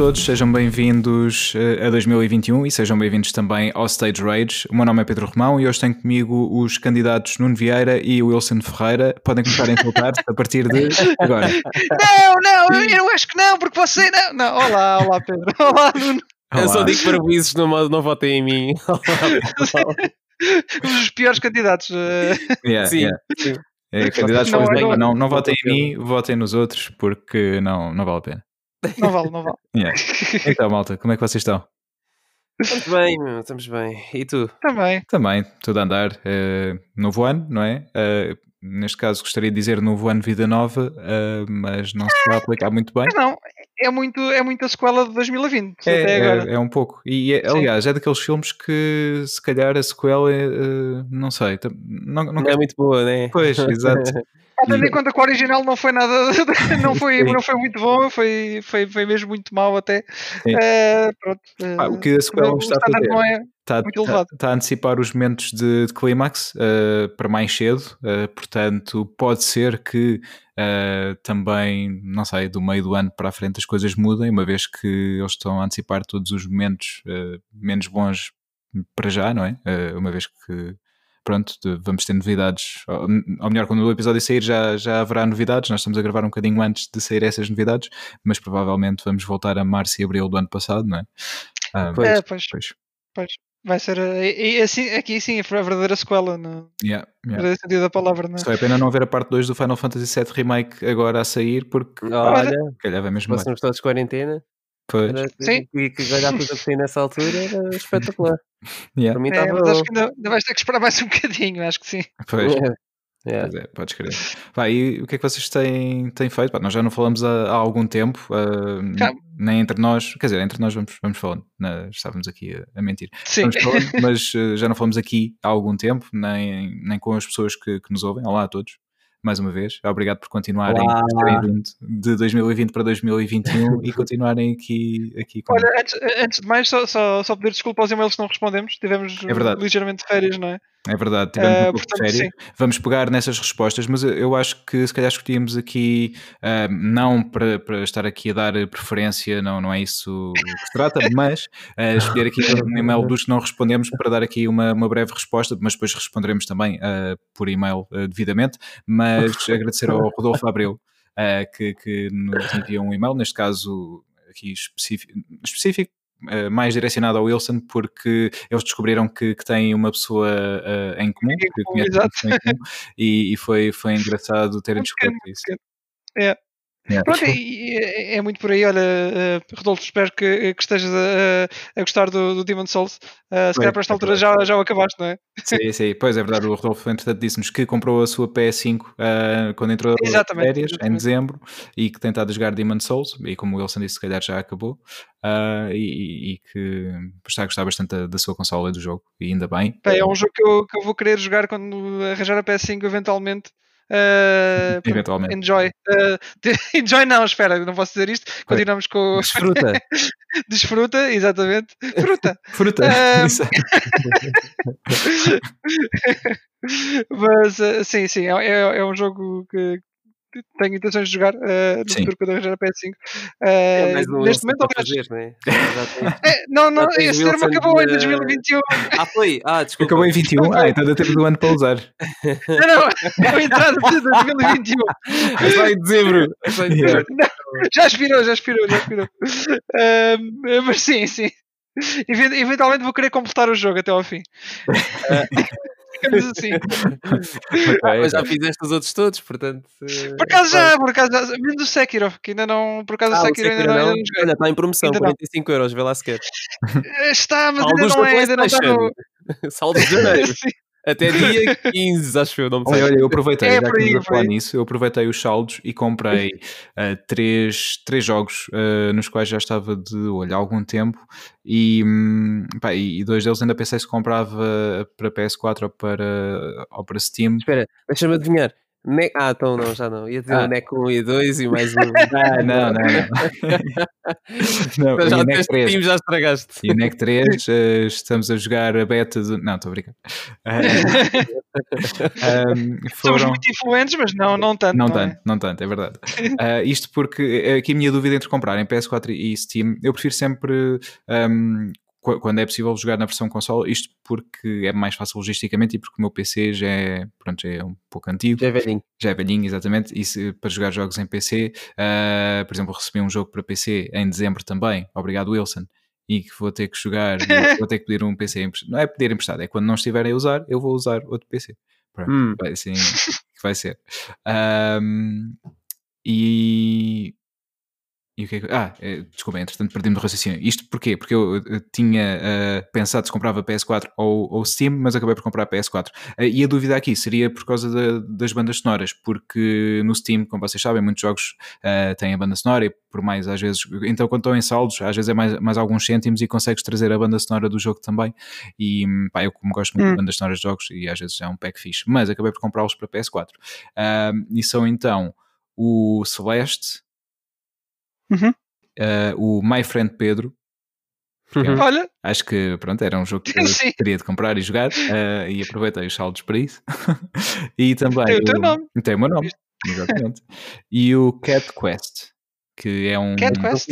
todos, sejam bem-vindos eh, a 2021 e sejam bem-vindos também ao Stage Rage. O meu nome é Pedro Romão e hoje tenho comigo os candidatos Nuno Vieira e Wilson Ferreira. Podem começar a insultar-se a partir de agora. Não, não, eu acho que não, porque você não. não. Olá, olá Pedro. Olá, Nuno. Eu só digo para isso, não, não votem em mim. Os piores candidatos. eh. Yeah, Sim, yeah. sim. É, candidatos Não, não, não, não- não, não votem em mim, votem nos outros porque não, não vale a pena. Não vale, não vale. Yeah. Então, malta, como é que vocês estão? Estamos bem, meu, estamos bem. E tu? Também. Também, tudo a andar. eh, novo ano, não é? Eh, neste caso, gostaria de dizer novo ano, vida nova, eh, mas não se a aplicar muito bem. Mas não, é muito, é muito a sequela de 2020 É, até agora. é, é um pouco. E é- aliás, é daqueles filmes que se calhar a sequela é, não sei, não, não Não é muito boa, né? Pois, exato. Tendo em conta que o original não foi nada, não foi, não foi muito bom, foi, foi, foi mesmo muito mau até. Eh, pronto. eh, Pá, o que a sequela está a fazer? não é. Está, Muito está- está a antecipar os momentos de, de clímax eh, para mais cedo, portanto, pode ser que também, não sei, do meio do ano para a frente as coisas mudem, uma vez que eles estão a antecipar todos os momentos menos bons para já, não é? Uma vez que, pronto, de- vamos ter novidades, ou, ou melhor, quando o episódio sair já, já haverá novidades, nós estamos a gravar um bocadinho antes de sair essas novidades, mas provavelmente vamos voltar a março e abril do ano passado, não é? Ah, Pois. É, pois, pois. pois. Vai ser. eh, E, e assim, aqui sim, a verdadeira sequela, no Yeah, yeah. verdadeiro sentido da palavra, não é? Só é pena não ver a parte 2 do Final Fantasy VII Remake agora a sair, porque Olha, calhar vai mesmo fôssemos todos de quarentena. Pois, Era, Sim. E que olhar tudo a que sair nessa altura era espetacular. yeah, Para mim É, estava mas acho que ainda, ainda vais ter que esperar mais um bocadinho, acho que sim. pois, É. pois é, podes crer. Pá, e o que é que vocês têm, têm feito? Pá, nós já não falamos há, há algum tempo, Já. nem entre nós, quer dizer, entre nós vamos, vamos falando, né, estávamos aqui a, a mentir. Sim. Vamos falando, mas ah, já não falamos aqui há algum tempo, nem, nem com as pessoas que, que nos ouvem. Olá a todos. Mais uma vez, obrigado por continuarem de 2020 para 2021 e continuarem aqui, aqui com Olha, antes, antes de mais, só, só, só pedir desculpa aos e-mails que não respondemos. Tivemos É ligeiramente férias, não é? É verdade, tivemos Eh, um pouco de portanto, férias. Vamos pegar nessas respostas, mas eu- acho que se calhar escolhíamos aqui, ah, não para, para estar aqui a dar preferência, não, não é isso que se trata, mas ah, escolher aqui um e-mail dos que não respondemos para dar aqui uma, uma breve resposta, mas depois responderemos também ah, por e-mail ah, devidamente. Mas agradecer ao Rodolfo Abreu ah, que, que nos enviou um e-mail, neste caso aqui específico, específico eh, mais direcionado ao Wilson, porque eles descobriram que, que têm uma pessoa eh, em comum, que em comum, e, e foi, foi engraçado terem descoberto isso. É. Yeah. Pronto, é, é muito por aí. Olha, eh, Rodolfo, espero que, que estejas a, a gostar do, do Demon Souls. Eh, se calhar para esta é altura já, já o acabaste, não é? Sim, sim, pois é verdade. O Rodolfo, entretanto, disse-nos que comprou a sua PS5 ah, quando entrou Exatamente, férias, em exatamente. dezembro, e que tem estado a jogar Demon Souls, e como o Wilson disse, se calhar já acabou, ah, e, e- que está a gostar bastante da, da sua consola e do jogo, e ainda bem. Bem, é um jogo que eu, que eu vou querer jogar quando arranjar a PS5 eventualmente. Pronto, Eventualmente. enjoy. Eh, enjoy não, espera, não posso dizer isto. Continuamos com o Desfruta. desfruta, exatamente. Fruta. Fruta! Ah, Isso. Mas eh, sim, sim, é, é- é um jogo que tenho intenções de jogar eh, no Sim. futuro quando arranjar a PS5. É Eh, mais um neste momento, fazer, né? É, não, não, esse termo acabou em de- 2021. Ah, foi? Ah, desculpa. Acabou em 21? Ah, então ainda temos um ano para usar. Não, não, é a entrada de 2021. É só em dezembro. É só em dezembro. Já expirou, já expirou, já expirou. Ahm, mas sim, sim. Even- Eventualmente vou querer completar o jogo até ao fim. Ficamos assim. Ah, mas já fizeste os outros todos, portanto. eh, Por acaso já, por acaso já. Menos o Sekiro, que ainda não. Por acaso Ah, o o Sekiro ainda não. Olha, está em promoção, Ainda não. 45 euros, vê lá se quer. Está, mas ainda não é, ainda não está no. Saldo de janeiro. Até dia 15, acho eu, não me Olha, olha, eu aproveitei, É já que estamos a é falar nisso, eu aproveitei os saldos e comprei ah, três, três jogos ah, nos quais já estava de olho há algum tempo e, hum, pá, e dois deles ainda pensei se comprava para PS4 ou para, ou para Steam. Espera, deixa-me adivinhar. Ne ah, então não, já não. Ia dizer Ah. o NEC 1 e 2 e mais um. Ah, não, não, não. não Então e já 3. time já estragaste. E o NEC 3, eh, estamos a jogar a beta do. Não, estou a brincar. Ahm, Somos foram. muito influentes, mas não, não tanto. Não é? tanto, não tanto, é verdade. Ah, isto porque é aqui a minha dúvida entre comprar em PS4 e Steam, eu prefiro sempre, qu- quando é possível, jogar na versão console, isto porque é mais fácil logisticamente e porque o meu PC já é, pronto, já é um pouco antigo, Já é velhinho. já é velhinho, exatamente, e se- para jogar jogos em PC, ah, por exemplo, recebi um jogo para PC em dezembro também, obrigado Wilson, e que vou ter que jogar, vou ter que pedir um PC emprestado. Não é pedir emprestado, é quando não estiverem a usar, eu vou usar outro PC. Pronto, Hum. vai assim que vai ser. Ahm, e. E o que é que. Ah, eh, desculpa, entretanto perdi-me do raciocínio. Isto porquê? Porque eu, eh, tinha eh, pensado se comprava PS4 ou, ou Steam, mas acabei por comprar PS4. Eh, e a dúvida aqui seria por causa da- das bandas sonoras, porque no Steam, como vocês sabem, muitos jogos eh, têm a banda sonora e por mais às vezes. Então, quando estão em saldos, às vezes é mais, mais alguns cêntimos e consegues trazer a banda sonora do jogo também. E pá, eu como gosto muito Hum. de bandas sonoras de jogos e às vezes é um pack fixe, mas acabei por comprá-los para PS4. Ahm, e são então o Celeste, Uhum. ah, o My Friend Pedro. Uhum. Olha, Acho que pronto, era um jogo que eu Sim. teria de comprar e jogar ah, e aproveitei os saldos para isso. e também Tem o teu nome. Tem o meu nome, exatamente. e o Cat Quest. Que é um Cat Quest?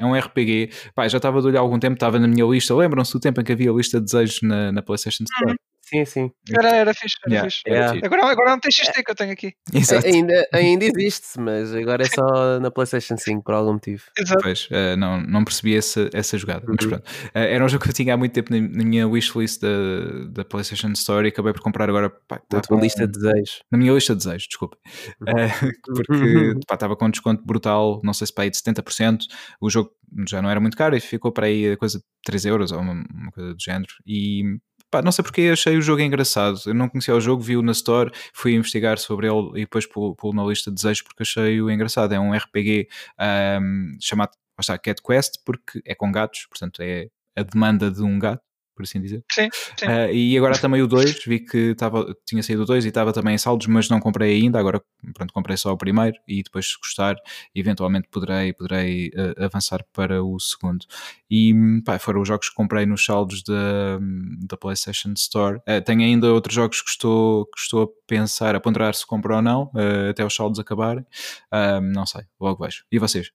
É um RPG. Pá, já estava de olhar há algum tempo, estava na minha lista. Lembram-se do tempo em que havia a lista de desejos na, na PlayStation Store? Sim, sim. era, era fixe. Era Yeah, fixe. Yeah. fixe. Agora, agora não tem XT que eu tenho aqui. Exato. Ainda, ainda existe, mas agora é só na PlayStation 5 por algum motivo. Exato. Pois, eh, não, não percebi essa, essa jogada, mas Uhum. pronto. Eh, era um jogo que eu tinha há muito tempo na, na minha wishlist da, da PlayStation Store e acabei por comprar agora. Pá, tá Na tua lista de desejos. Na minha lista de desejos, desculpa. Eh, porque pá, estava com um desconto brutal, não sei se para aí de 70%. O jogo já não era muito caro e ficou para aí a coisa de 3 euros ou uma, uma coisa do género. E pá, não sei porque achei o jogo engraçado. Eu não conhecia o jogo, vi-o na Store, fui investigar sobre ele e depois pô-lo na lista de desejos porque achei-o engraçado. É um RPG ahm, chamado está, Cat Quest porque é com gatos, portanto é a demanda de um gato, por assim dizer. Sim, sim. Ah, e agora também o 2, vi que tava, tinha saído o 2 e estava também em saldos, mas não comprei ainda. Agora, pronto, comprei só o primeiro e depois, se gostar, eventualmente poderei, poderei ah, avançar para o segundo. E pá, foram os jogos que comprei nos saldos da, da PlayStation Store. Ah, tenho ainda outros jogos que estou, que estou a pensar, a ponderar se compro ou não, até os saldos acabarem. Não sei, logo vejo. E vocês?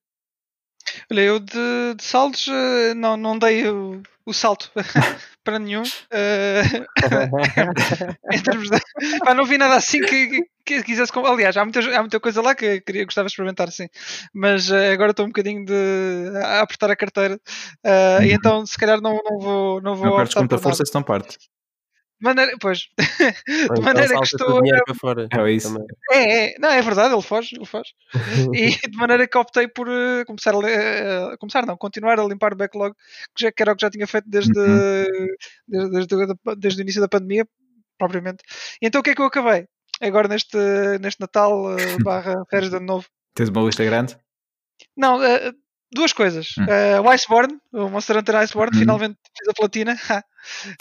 Olha, eu de, de saldos eh, não, não dei o, o salto para nenhum. em termos de. Pá, não vi nada assim que, que, quisesse. Aliás, há muita, há muita coisa lá que queria, gostava de experimentar, sim. Mas eh, agora estou um bocadinho de, a apertar a carteira. eh, E então, se calhar, não, não vou. Não vou Não perdes muita força se não parte. De maneira, pois. De então maneira que estou. para fora. É isso. É, é, não, é verdade, ele foge, ele foge. E de maneira que optei por eh, começar a, eh, começar, não, continuar a limpar o backlog, que, já, que era o que já tinha feito desde, Uhum. desde, desde, desde o início da pandemia, propriamente. E então o que é que eu acabei? Agora neste, neste Natal eh, barra férias de ano novo. Tens uma lista grande? Não, eh, duas coisas. Hum. Eh, o Iceborne, o Monster Hunter Iceborne, Uhum. finalmente fiz a platina.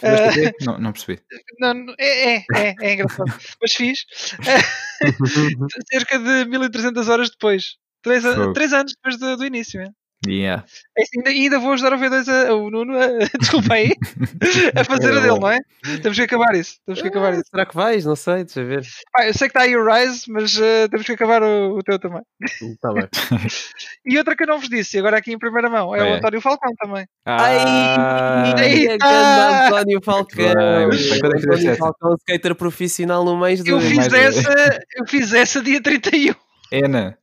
Eh, quê? não, não percebi. não, é, é, é, é engraçado. Mas fiz. cerca de 1300 horas depois. Três, três anos depois do, do início. é. Yeah. É assim, ainda, ainda vou ajudar o V2 a, o Nuno a, desculpa aí, a fazer a dele, não é? Temos que acabar isso. Temos que acabar isso. Será que vais? Não sei, deixa eu ver. Pá, eu sei que está aí o Rise, mas eh, temos que acabar o, o teu também. Está bem. E outra que eu não vos disse, agora aqui em primeira mão, é É. o António Falcão também. Ah, grande António Falcão. É fizeste António? Falcão, skater profissional no mês do. Eu fiz essa, eu fiz essa dia 31. Ana,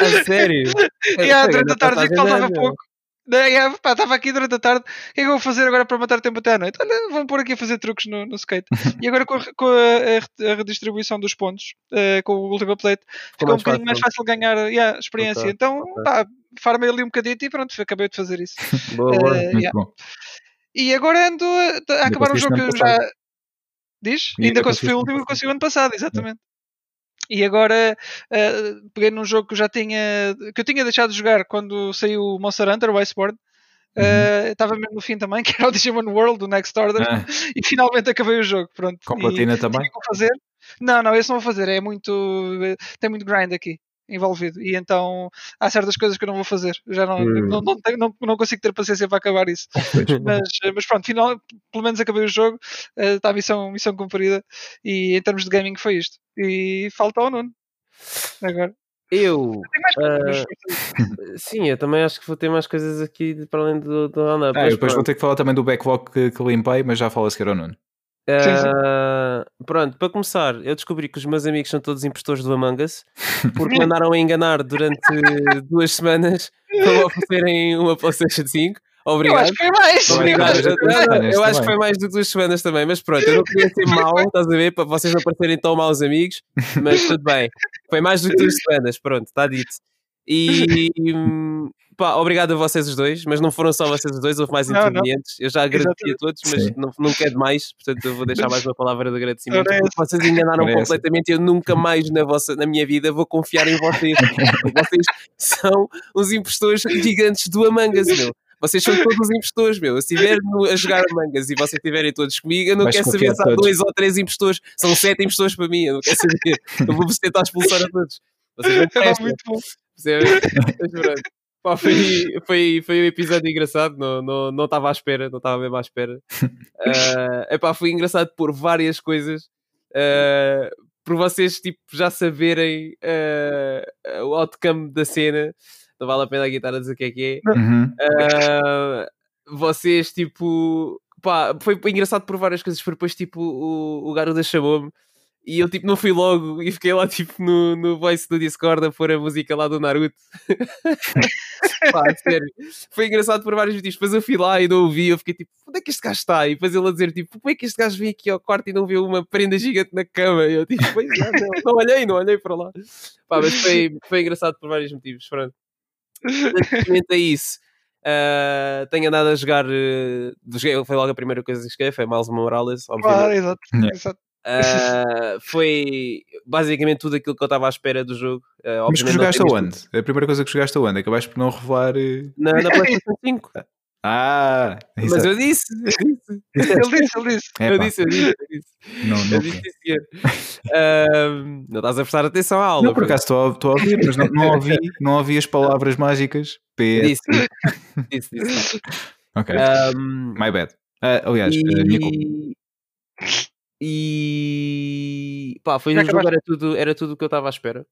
A sério? E Pega durante a tarde que faltava pouco. Daí, ah, pá, Estava aqui durante a tarde. O que é que eu vou fazer agora para matar tempo até à noite? Olha, vamos pôr aqui a fazer truques no, no skate. E agora com a, com a- a- redistribuição dos pontos, eh, com o Ultimate Plate, ficou um bocadinho mais fácil. ganhar yeah, experiência. Ok, Então, ok. pá, farmei ali um bocadito e pronto, acabei de fazer isso. Boa. Eh, muito yeah. bom. E agora ando a, a acabar um jogo que eu já. Diz? E ainda consegui o último que consegui ano passado, exatamente. E agora eh, peguei num jogo que eu já tinha. que eu tinha deixado de jogar quando saiu o Monster Hunter, o Iceborne. Uh, Estava mesmo no fim também, que era o Digimon World, do Next Order, Ah. e finalmente acabei o jogo. Pronto. Com platina também? é fazer? Não, não, esse não vou fazer, é muito. tem muito grind aqui envolvido e então há certas coisas que eu não vou fazer já não, Hum. não, não, tenho- não, não consigo ter paciência para acabar isso mas, mas pronto, final, pelo menos acabei o jogo está a missão, missão cumprida e em termos de gaming foi isto e falta ao Nuno agora Eu, tem mais coisas, mas- sim, eu também acho que vou ter mais coisas aqui para além do, do roundup. Ah, depois vou pronto. ter que falar também do backlog que, que limpei, mas já falo a seguir ao Nuno. Sim, sim. Ah, pronto, para começar, eu descobri que os meus amigos são todos impostores do Among Us porque me andaram a enganar durante duas semanas para oferecerem uma PlayStation 5. eu Obrigado. acho que foi mais Obrigado. Não, semanas eu acho que foi mais do que duas semanas também, mas pronto, eu não queria ser mau, estás a ver, para vocês não parecerem tão maus amigos, mas tudo bem. Foi mais do que duas semanas, pronto, está dito. E pá, obrigado a vocês os dois, mas não foram só vocês os dois, houve mais intervenientes. Eu já agradeci a Exatamente. todos, mas Sim. não, não quero mais, portanto eu vou deixar mais uma palavra de agradecimento. Porque vocês enganaram essa. completamente eu nunca mais na, vossa, na minha vida vou confiar em vocês. Vocês são os impostores gigantes do Among Us, meu. Vocês são todos os impostores, meu. Se estiver a jogar Among Us e vocês estiverem todos comigo, eu não Vais quero saber se há todos. dois ou três impostores. São sete impostores para mim, eu não quero saber. Eu vou-vos tentar expulsar a todos. Vocês não prestam, muito bom. Pá, foi, foi, foi um episódio engraçado, não estava não, não à espera, não estava mesmo à espera. Ah, epá, foi engraçado por várias coisas. ah, por vocês tipo, já saberem ah, o outcome da cena. Não vale a pena a dizer o que é que é. Uhum. Ah, vocês, tipo, pá, foi engraçado por várias coisas. Foi depois, tipo, o, o Garuda chamou-me e eu, tipo, não fui logo e fiquei lá, tipo, no, no voice do Discord a pôr a música lá do Naruto. pá, sério. Foi engraçado por vários motivos. Depois eu fui lá e não ouvi. Eu fiquei tipo, onde é que este gajo está? E depois ele a dizer, tipo, como é que este gajo veio aqui ao quarto e não viu uma prenda gigante na cama? E eu, tipo, pois é, não, não olhei, não olhei para lá. Pá, mas foi, foi engraçado por vários motivos. Pronto. Relativamente a isso. Uh, tenho andado a jogar. Uh, joguei- foi logo a primeira coisa que joguei, foi Miles Morales, obviamente. Claro, exato, Yeah. exato. Uh, foi basicamente tudo aquilo que eu estava à espera do jogo. Uh, Mas que jogaste aonde? A primeira coisa que jogaste aonde? Acabaste por não revelar. eh, visto Na, na PlayStation 5. Ah! Mas exato. eu disse, eu disse, Ele disse, ele disse. Eu disse, eu disse, eu disse. Não, não, Eu disse, não estás a prestar atenção à aula. não, por acaso estou a, estou a ouvir, mas não, não, ouvi, não ouvi as palavras mágicas. P. Disse, disse, disse. Ok, Um, my bad. Ah, aliás, minha culpa. E... pá, foi Já um jogo, era tudo, era tudo o que eu estava à espera.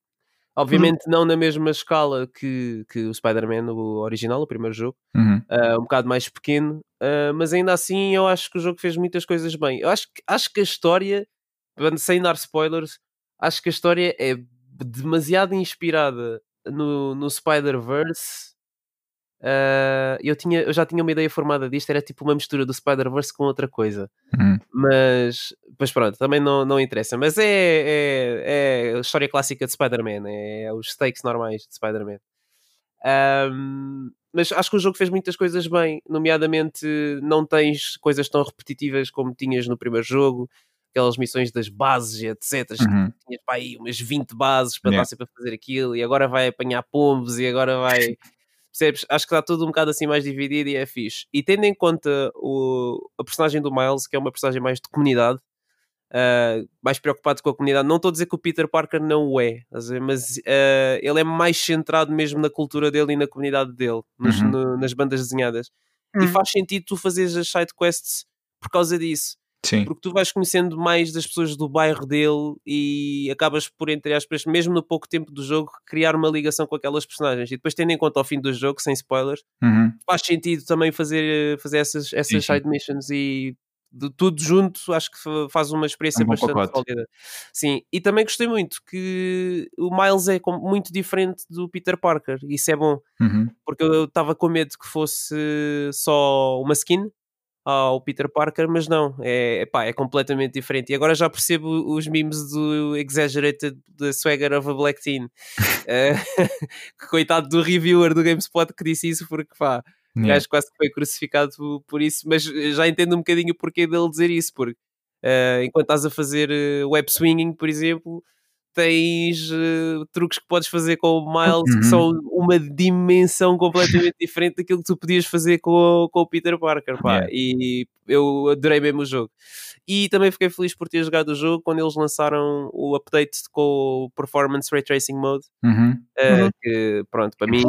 Obviamente não na mesma escala que, que o Spider-Man, o original, o primeiro jogo, Uhum. ah, um bocado mais pequeno, ah, mas ainda assim eu acho que o jogo fez muitas coisas bem. Eu acho que, acho que a história, sem dar spoilers, acho que a história é demasiado inspirada no, no Spider-Verse. Ah, eu, tinha, eu já tinha uma ideia formada disto, era tipo uma mistura do Spider-Verse com outra coisa. Uhum. Mas, mas pronto, também não, não interessa. Mas é, é, é a história clássica de Spider-Man, é os stakes normais de Spider-Man. Ahm, mas acho que o jogo fez muitas coisas bem, nomeadamente não tens coisas tão repetitivas como tinhas no primeiro jogo, aquelas missões das bases, etc. Uhum. Tinhas para aí umas 20 bases para Yeah. estar sempre a fazer aquilo, e agora vai apanhar pombos, e agora vai. Percebes? Acho que está tudo um bocado assim mais dividido e é fixe. E tendo em conta o, a personagem do Miles, que é uma personagem mais de comunidade, ah, mais preocupado com a comunidade, não estou a dizer que o Peter Parker não o é, mas ah, ele é mais centrado mesmo na cultura dele e na comunidade dele, nos- Uhum. no- nas bandas desenhadas. E Uhum. faz sentido tu fazeres as side quests por causa disso Sim. porque tu vais conhecendo mais das pessoas do bairro dele e acabas por, entre aspas, mesmo no pouco tempo do jogo, criar uma ligação com aquelas personagens. E depois, tendo em conta ao fim do jogo, sem spoilers, Uhum. faz sentido também fazer, fazer essas, essas Sim, side missions e de tudo junto, acho que fa- faz uma experiência Um bom bastante sólida. Sim, e também gostei muito que o Miles é muito diferente do Peter Parker, isso é bom Uhum. porque eu estava com medo que fosse só uma skin ao Peter Parker, mas não, é, pá, é completamente diferente. E agora já percebo os memes do Exaggerated the Swagger of a Black Teen. Eh, que coitado do reviewer do GameSpot que disse isso, porque pá, o Yeah. gajo quase que foi crucificado por- isso, mas já entendo um bocadinho o porquê dele dizer isso, porque eh, enquanto estás a fazer eh, web swinging, por exemplo, tens uh, truques que podes fazer com o Miles Uhum. que são uma dimensão completamente diferente daquilo que tu podias fazer com, com o Peter Parker, pá. Yeah. E eu adorei mesmo o jogo. E também fiquei feliz por ter jogado o jogo quando eles lançaram o update com o Performance Ray Tracing Mode. Uhum. Uh, Uhum. que pronto, para mim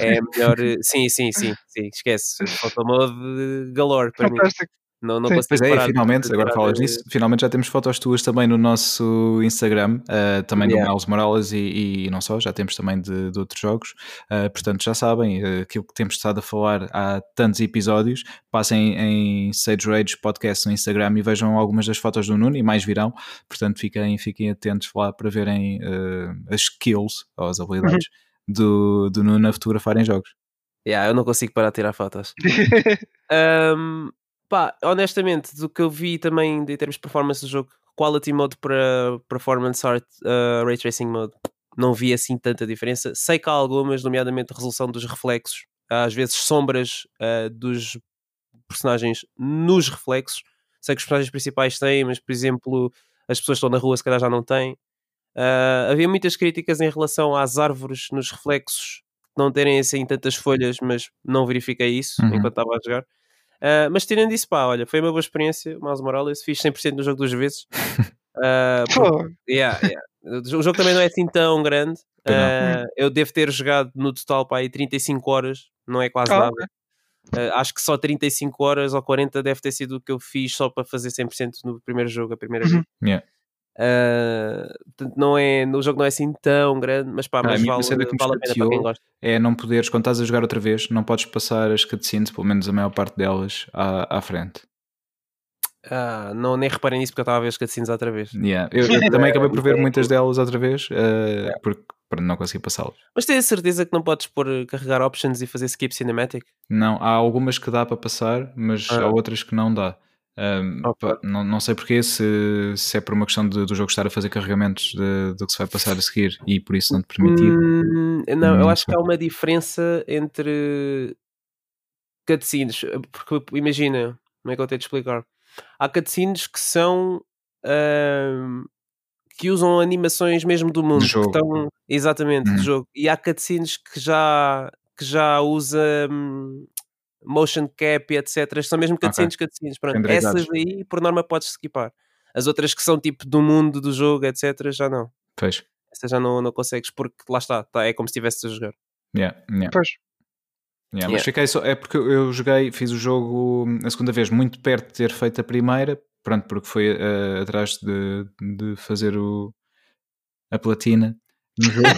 é, é melhor. sim, sim, sim, sim, esquece. Photomode galore para mim. Fantástico. Não, não Sim. Pois é, finalmente, de agora falas de- nisso, finalmente já temos fotos tuas também no nosso Instagram, uh, também Yeah. do Miles Morales e, e não só, já temos também de, de outros jogos, Uh, portanto já sabem, uh, aquilo que temos estado a falar há tantos episódios, passem em Sage Rage Podcast no Instagram e vejam algumas das fotos do Nuno e mais virão, portanto fiquem, fiquem atentos lá para verem uh, as skills ou as habilidades do, do Nuno a fotografar em jogos. Yeah, eu não consigo parar de tirar fotos. Um, pá, honestamente, do que eu vi também em termos de performance do jogo, Quality Mode para Performance Art uh, Ray Tracing Mode, não vi assim tanta diferença. Sei que há algumas, nomeadamente a resolução dos reflexos, às vezes sombras uh, dos personagens nos reflexos. Sei que os personagens principais têm, mas por exemplo, as pessoas que estão na rua se calhar já não têm. Uh, havia muitas críticas em relação às árvores nos reflexos não terem assim tantas folhas, mas não verifiquei isso Uhum. enquanto estava a jogar. Uh, mas tirando isso, pá, olha, foi uma boa experiência. Miles Morales, fiz 100% no jogo duas vezes. Uh, Pô, yeah, yeah. O jogo também não é assim tão grande. Uh, eu devo ter jogado no total para aí 35 horas, não é quase Ah, nada. ok. Uh, acho que só 35 horas ou 40 deve ter sido o que eu fiz só para fazer 100% no primeiro jogo, a primeira Uhum. vez. Yeah. Uh, portanto, não é, o jogo não é assim tão grande, mas pá, Ah, a mas minha vale, cena que me vale a pena para quem gosta. é não poderes, quando estás a jogar outra vez, não podes passar as cutscenes, pelo menos a maior parte delas, à, à frente. Ah, não, nem reparei nisso porque eu estava a ver as cutscenes outra vez. Yeah. Eu, eu também acabei por ver muitas delas outra vez, eh, porque para não conseguir passá-las. Mas tens a certeza que não podes pôr carregar options e fazer skip cinematic? Não, há algumas que dá para passar, mas Ah. há outras que não dá. Um, Ok. pá, não, não sei porquê, se, se é por uma questão de- do jogo estar a fazer carregamentos de- do que se vai passar a seguir e por isso não te permitir. Hum, não, eu Não acho que há uma diferença entre cutscenes. Porque imagina, como é que eu tenho de explicar? Há cutscenes que são ahm, que usam animações mesmo do mundo, estão exatamente Hum. do jogo, e há cutscenes que já que já usa hum, motion cap e etc. São mesmo cutscenes, cutscenes. Pronto, essas aí, por norma, podes skipar. As outras que são tipo do mundo do jogo, etc., já não. Pois. Essas já não, não consegues, porque lá está, tá, é como se estivesse a jogar. Yeah, yeah. Pois. Yeah, mas Yeah. fiquei só. É porque eu joguei, fiz o jogo hum, a segunda vez muito perto de ter feito a primeira, pronto, porque foi eh, atrás de, de fazer o, a platina jogo.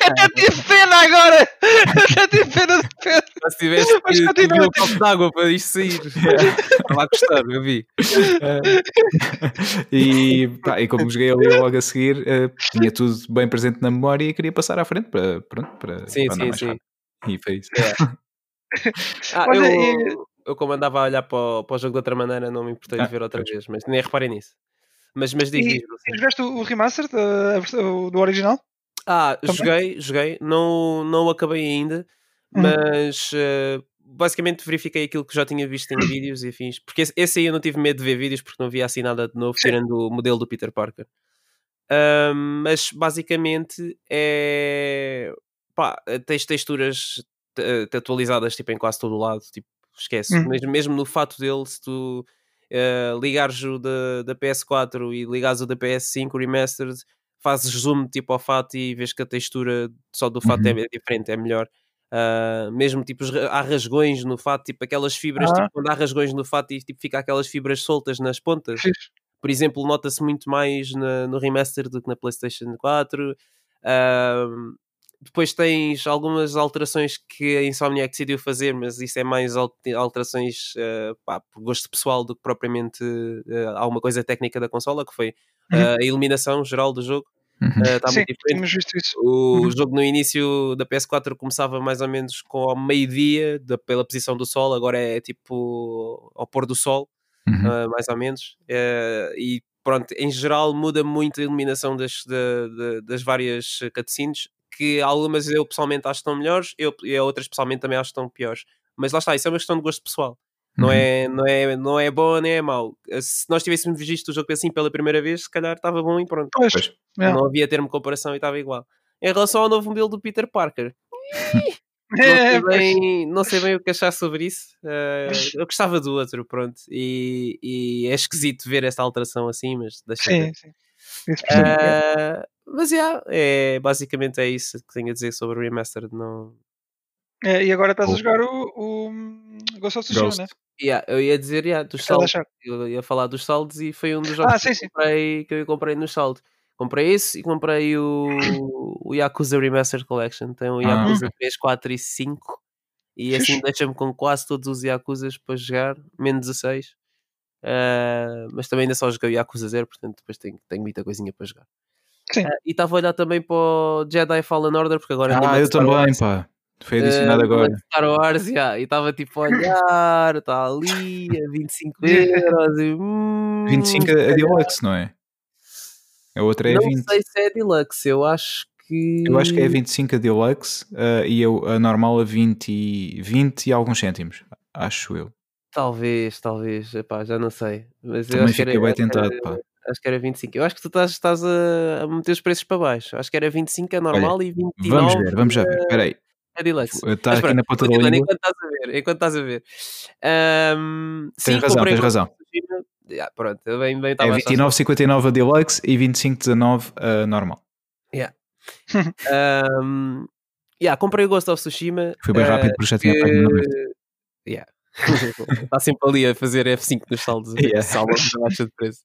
Até tive pena agora! Até tive pena de pena! Mas se tivesse Mas que, beber um copo de água para isto sair. Estava a gostar, eu vi. e, pá, e como joguei ali logo a seguir, eh, tinha tudo bem presente na memória e queria passar à frente para, pronto, para, Sim, para sim, mais sim. rápido. E foi isso. Ah, Olha, eu, eu como andava a olhar para o, para o jogo de outra maneira, não me importei Ah, de ver outra pois. vez, mas nem reparei nisso. Mas, mas diz, E, diz, e jogaste o remaster do original? Ah, Também? joguei, joguei, não, não acabei ainda, Hum. mas eh, basicamente verifiquei aquilo que já tinha visto em vídeos e afins, porque esse, esse aí eu não tive medo de ver vídeos porque não via assim nada de novo, tirando o modelo do Peter Parker. Mas basicamente é pá, tens texturas eh, atualizadas tipo, em quase todo o lado, tipo, esquece. Uhum. Mesmo, mesmo no fato dele, se tu eh, ligares o da, da PS4 e ligares o da PS5 Remastered, fazes zoom tipo ao fato e vês que a textura só do fato Uhum. é diferente, é melhor. Ah, mesmo tipo há rasgões no fato, tipo aquelas fibras, Ah. tipo, quando há rasgões no fato e tipo, fica aquelas fibras soltas nas pontas. Por exemplo, nota-se muito mais na- no remaster do que na PlayStation 4. Ahm, depois tens algumas alterações que a Insomniac decidiu fazer, mas isso é mais al- alterações ah, pá, por gosto pessoal do que propriamente ah, alguma coisa técnica da consola, que foi Uhum. ah, a iluminação geral do jogo. Uhum. Está Sim, tínhamos visto isso. O Uhum. jogo no início da PS4 começava mais ou menos com ao meio-dia, pela posição do sol, agora é tipo ao pôr do sol, Uhum. mais ou menos. Eh, e pronto, em geral muda muito a iluminação das, da- da- das várias cutscenes, que algumas eu pessoalmente acho que estão melhores, eu, e outras pessoalmente também acho que estão piores. Mas lá está, isso é uma questão de gosto pessoal. Não, Uhum. é, não, é, não é bom nem é mau. Se nós tivéssemos visto o jogo assim pela primeira vez, se calhar estava bom e pronto. Pois, é. Não havia termo de comparação e estava igual. Em relação ao novo modelo do Peter Parker, não É, sei pois. bem, não sei bem o que achar sobre isso. Eh, eu gostava do outro, pronto. E, e é esquisito ver esta alteração assim, mas deixa ver. Sim, sim. Ah, mas yeah, é, basicamente é isso que tenho a dizer sobre o Remastered. Não... É, e agora estás a Bom. jogar o, o Ghost of Tsushima, né? Yeah, eu ia dizer yeah, dos Estás a saldos. Eu ia falar dos saldos e foi um dos jogos Ah, que, sim, eu sim. comprei, que eu comprei nos saldos. Comprei esse e comprei o, o Yakuza Remastered Collection. Tem o Ah. Yakuza 3, 4 e 5. E assim deixa-me com quase todos os Yakuzas para jogar, menos 16. Ah, mas também ainda só joguei o Yakuza 0, portanto depois tenho, tenho muita coisinha para jogar. Sim. Ah, e estava a olhar também para o Jedi Fallen Order, porque agora Ah, eu também, Wars. pá. Foi adicionado Ah, agora. Star Wars, yeah, e estava tipo a olhar, está ali a 25 euros. E, hum, 25 se é calhar- Deluxe, não é? A outra é não 20. sei se é Deluxe, eu acho que. Eu acho que é 25 a Deluxe ah, e eu, a normal a 20, e- 20 e alguns cêntimos. Acho eu. Talvez, talvez, epá, já não sei. Mas eu Também acho que era, fiquei bem acho tentado, pá. Acho que era 25. Eu acho que tu estás, estás a, a meter os preços para baixo. Acho que era 25 a normal e 29 Vamos ver, vamos já ver. Espera aí. a Deluxe. Está aqui na ponta da língua. enquanto estás a ver, enquanto estás a ver. Ahm, Tens sim, razão, tens razão. Yeah, pronto, bem, bem É estava a achar 29,59 a Deluxe e 25,19 a normal. Um, yeah, comprei o Ghost of Tsushima. Foi bem eh, rápido porque já tinha que- momento. Yeah. Está sempre ali a fazer F5 nos saldos, Yeah. salva a baixa de preço.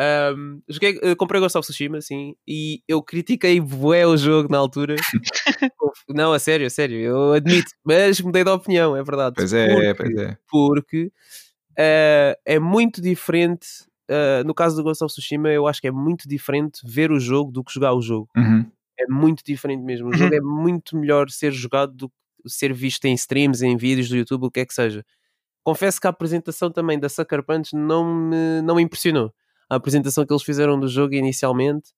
Um, joguei, eh, comprei o Ghost of Tsushima, sim, e eu critiquei bué o jogo na altura. Não, a sério, a sério, eu admito, mas mudei de opinião, é verdade. Pois é, Porque- pois é. porque eh, é muito diferente. eh, no caso do Ghost of Tsushima, eu acho que é muito diferente ver o jogo do que jogar o jogo. Uhum. É muito diferente mesmo. O jogo é muito melhor ser jogado do que ser visto em streams, em vídeos do YouTube, o que é que seja. Confesso que a apresentação também da Sucker Punch não me, não me impressionou. A apresentação que eles fizeram do jogo inicialmente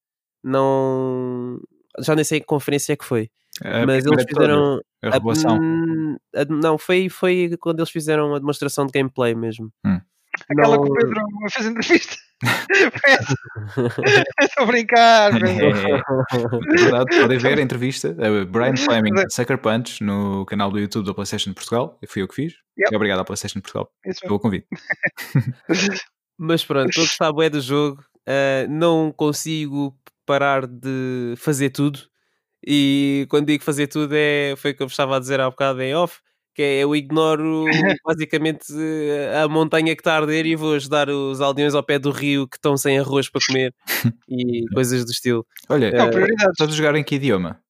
não. Já nem sei que conferência é que foi. A mas eles fizeram. A revelação. A- não, foi, foi quando eles fizeram a demonstração de gameplay mesmo. Hum. Aquela Não- que o Pedro fez entrevista. Foi essa. Estou a brincar. É, é verdade, podem ver a entrevista a Brian Fleming Sucker Punch no canal do YouTube da PlayStation de Portugal. Fui eu que fiz. Yep. Obrigado à PlayStation de Portugal Isso pelo convite. Mas pronto, estou a gostar bué do jogo. ah, não consigo parar de fazer tudo. E quando digo fazer tudo é, foi o que eu vos estava a dizer há bocado em off, que é eu ignoro basicamente eh, a montanha que está a arder e vou ajudar os aldeões ao pé do rio que estão sem arroz para comer e coisas do estilo. Olha, Não, Eh, prioridades. estás a jogar em que idioma?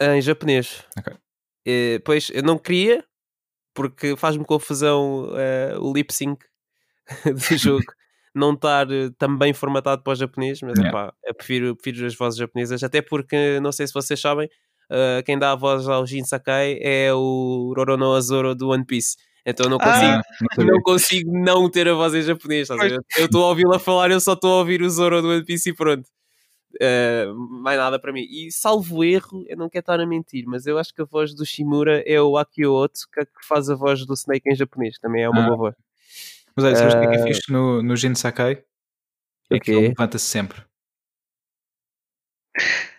Em japonês. Ok. Eh, pois eu não queria, porque faz-me confusão o lip sync do jogo não estar eh, também formatado para o japonês, mas Yeah. epá, eu prefiro, prefiro as vozes japonesas, até porque não sei se vocês sabem, eh, quem dá a voz ao Jin Sakai é o Roronoa Zoro do One Piece. Então eu não consigo, Ah, não não consigo não ter a voz em japonês. ver? Eu estou a ouvi-la falar, eu só estou a ouvir o Zoro do One Piece e pronto. Eh, mais nada para mim. E salvo erro, eu não quero estar a mentir, mas eu acho que a voz do Shimura é o Akio Otsuka que faz a voz do Snake em japonês. Também é uma Ah. boa voz. Mas olha, sabes o que é que é Eh, fixe no, no Jin Sakai? É O que ele levanta-se sempre.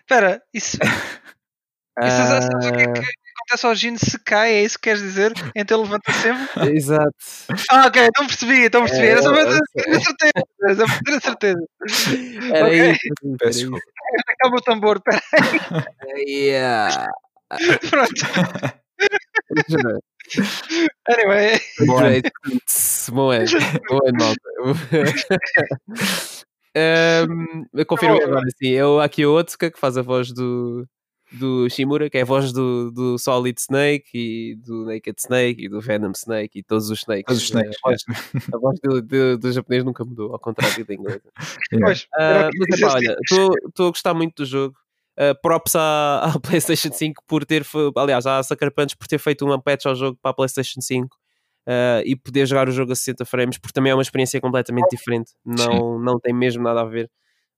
Espera, isso, isso Ah, sabes o que é que acontece ao Gino se cai? É isso que queres dizer? Então ele levanta sempre? Exato. Ah, ok, então percebi, então percebi. Era só É, para ter a certeza. Era só para ter a certeza. Era Ok. isso. Peço isso. desculpa. Acaba o tambor, espera. Yeah. Pronto. Anyway, Bom, Great. Bom ano. Bom ano, malta. Um, eu confirmo agora, sim. É o Akio Otsuka que faz a voz do, do Shimura, que é a voz do, do Solid Snake e do Naked Snake e do Venom Snake e todos os Snakes. Todos os snakes. A voz, a voz do, do, do japonês nunca mudou, ao contrário da inglesa. Yeah. Ah, que mas disseste. epá, olha, estou a gostar muito do jogo. Uh, props à, à PlayStation 5 por ter, aliás, à Sucker Punch por ter feito um patch ao jogo para a PlayStation 5 uh, e poder jogar o jogo a 60 frames, porque também é uma experiência completamente diferente, não, não tem mesmo nada a ver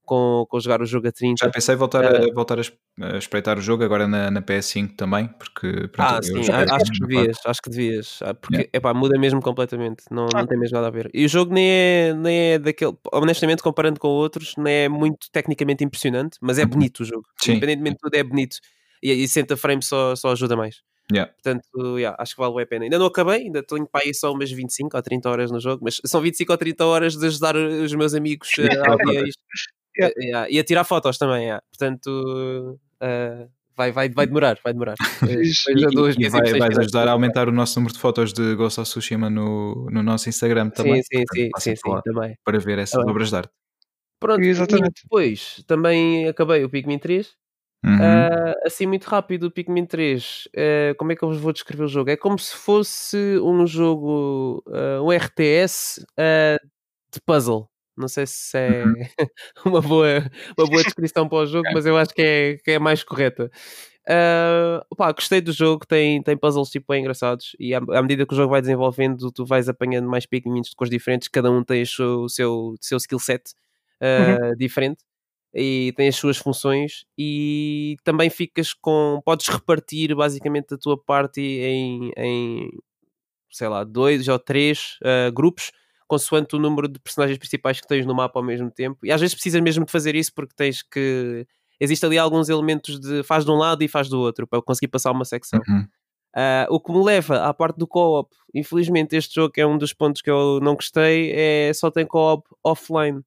com, com jogar o jogo a 30. Já pensei voltar, a, Eh, voltar a, es- a espreitar o jogo agora na, na PS5 também, porque pronto, Ah, eu sim, a- acho no que devias, acho que devias, porque Yeah. epá, muda mesmo completamente, não, Ah. não tem mesmo nada a ver. E o jogo nem é, nem é daquele, honestamente, comparando com outros, não é muito tecnicamente impressionante, mas é Uhum. bonito o jogo. Sim. Independentemente de tudo, é bonito. E, e 60 frames só, só ajuda mais. Yeah. Portanto, yeah, acho que vale a pena. Ainda não acabei, ainda tenho para aí só umas 25 ou 30 horas no jogo, mas são 25 ou 30 horas de ajudar os meus amigos eh, a abrir isto. Yeah. Eh, yeah, e a tirar fotos também. yeah. Portanto, eh, vai, vai, vai demorar, vai demorar. E, e vai, vais minutos. ajudar a aumentar o nosso número de fotos de Ghost of Tsushima no, no nosso Instagram também. Sim, sim, Portanto, sim, sim, sim, também. Para ver essas bem. obras de arte. Pronto, e Exatamente. depois também acabei o Pikmin 3. Uhum. Ah, assim, muito rápido, o Pikmin 3. eh, como é que eu vos vou descrever o jogo? É como se fosse um jogo, ah, um RTS ah, de puzzle. Não sei se é Uhum. uma, boa, uma boa descrição para o jogo, mas eu acho que é, que é mais correta. Ah, pá, gostei do jogo, tem, tem puzzles tipo bem engraçados e à, à medida que o jogo vai desenvolvendo, tu vais apanhando mais Pikmins de cores diferentes, cada um tem o seu, seu, skill set ah, diferente e tem as suas funções e também ficas com podes repartir basicamente a tua party em, em sei lá, dois ou três ah, grupos consoante o número de personagens principais que tens no mapa ao mesmo tempo e às vezes precisas mesmo de fazer isso porque tens que existe ali alguns elementos de faz de um lado e faz do outro para conseguir passar uma secção Uhum. Uh, o que me leva à parte do co-op. Infelizmente, este jogo é um dos pontos que eu não gostei, é só tem co-op offline,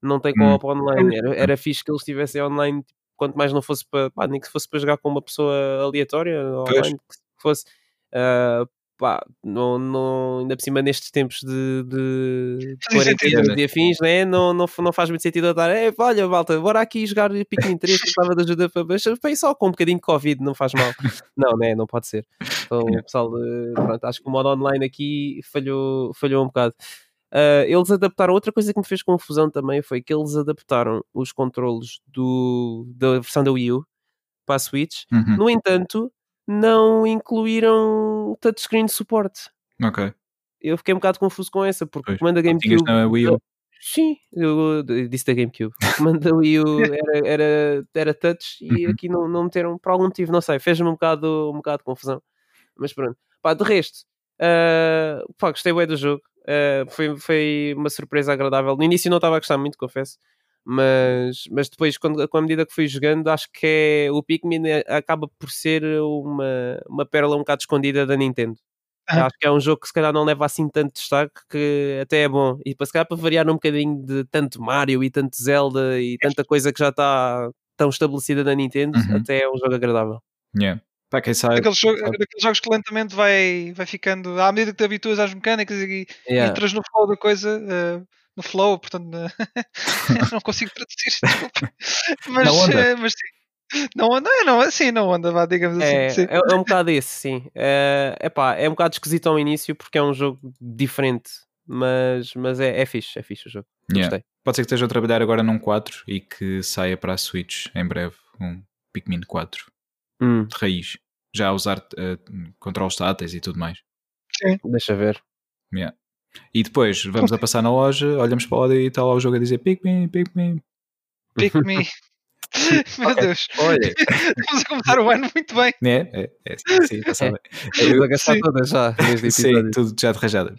não tem co-op online. Era, era fixe que eles estivessem online, tipo, quanto mais não fosse para pá, nem que fosse para jogar com uma pessoa aleatória online, que fosse. Uh, pá, não, não, ainda por cima nestes tempos de, de, de quarentena né? e afins, né? não, não, não faz muito sentido estar, "É, olha malta, bora aqui jogar Pikmin 3, precisava de ajuda para mas bem só com um bocadinho de Covid, não faz mal. não, né? não pode ser. Então, pessoal, eh, pronto, acho que o modo online aqui falhou, falhou um bocado. Ah, eles adaptaram, outra coisa que me fez confusão também foi que eles adaptaram os controles do, da versão da Wii U para a Switch, Uhum. no entanto, não incluíram touchscreen de suporte. Ok. Eu fiquei um bocado confuso com essa, porque Pois. o comando da GameCube. na Wii U. Sim, eu disse da GameCube. O comando da Wii U era, era, era touch e Uhum. aqui não, não meteram por algum motivo, não sei, fez-me um bocado, um bocado de confusão. Mas pronto. Pá, de resto, ah, pá, gostei bem do jogo. Ah, foi, foi uma surpresa agradável. No início não estava a gostar muito, confesso. Mas, mas depois, quando, com a medida que fui jogando, acho que é, o Pikmin é- acaba por ser uma, uma pérola um bocado escondida da Nintendo. Ah. Acho que é um jogo que se calhar não leva assim tanto destaque que até é bom. E para se calhar para variar um bocadinho de tanto Mario e tanto Zelda e tanta coisa que já está tão estabelecida na Nintendo, Uhum. até é um jogo agradável. Yeah. Pá, quem sabe. Daqueles, jo- sabe. daqueles jogos que lentamente vai, vai ficando, à medida que te habituas às mecânicas e, e Yeah. entras no flow da coisa, eh, no flow, portanto, não consigo traduzir, desculpa. Mas, Na onda. eh, mas sim, não onda, é, não, assim, não onda, vá, digamos assim. É, sim. é, é um bocado esse, sim. É, epá, é um bocado esquisito ao início porque é um jogo diferente, mas, mas é, é fixe, é fixe o jogo. Yeah. Gostei. Pode ser que estejam a trabalhar agora num 4 e que saia para a Switch em breve um Pikmin 4 Hum, de raiz. Já a usar uh, controles táteis e tudo mais. deixa ver. Yeah. E depois vamos a passar na loja, olhamos para lá e está lá o jogo a dizer Pikmin, Pikmin. Pick me. Meu Deus, Olha, estamos a começar o ano muito bem. É, é, é sim, está bem. estamos a gastar sim. todas já desde Sim, tudo já de rajada.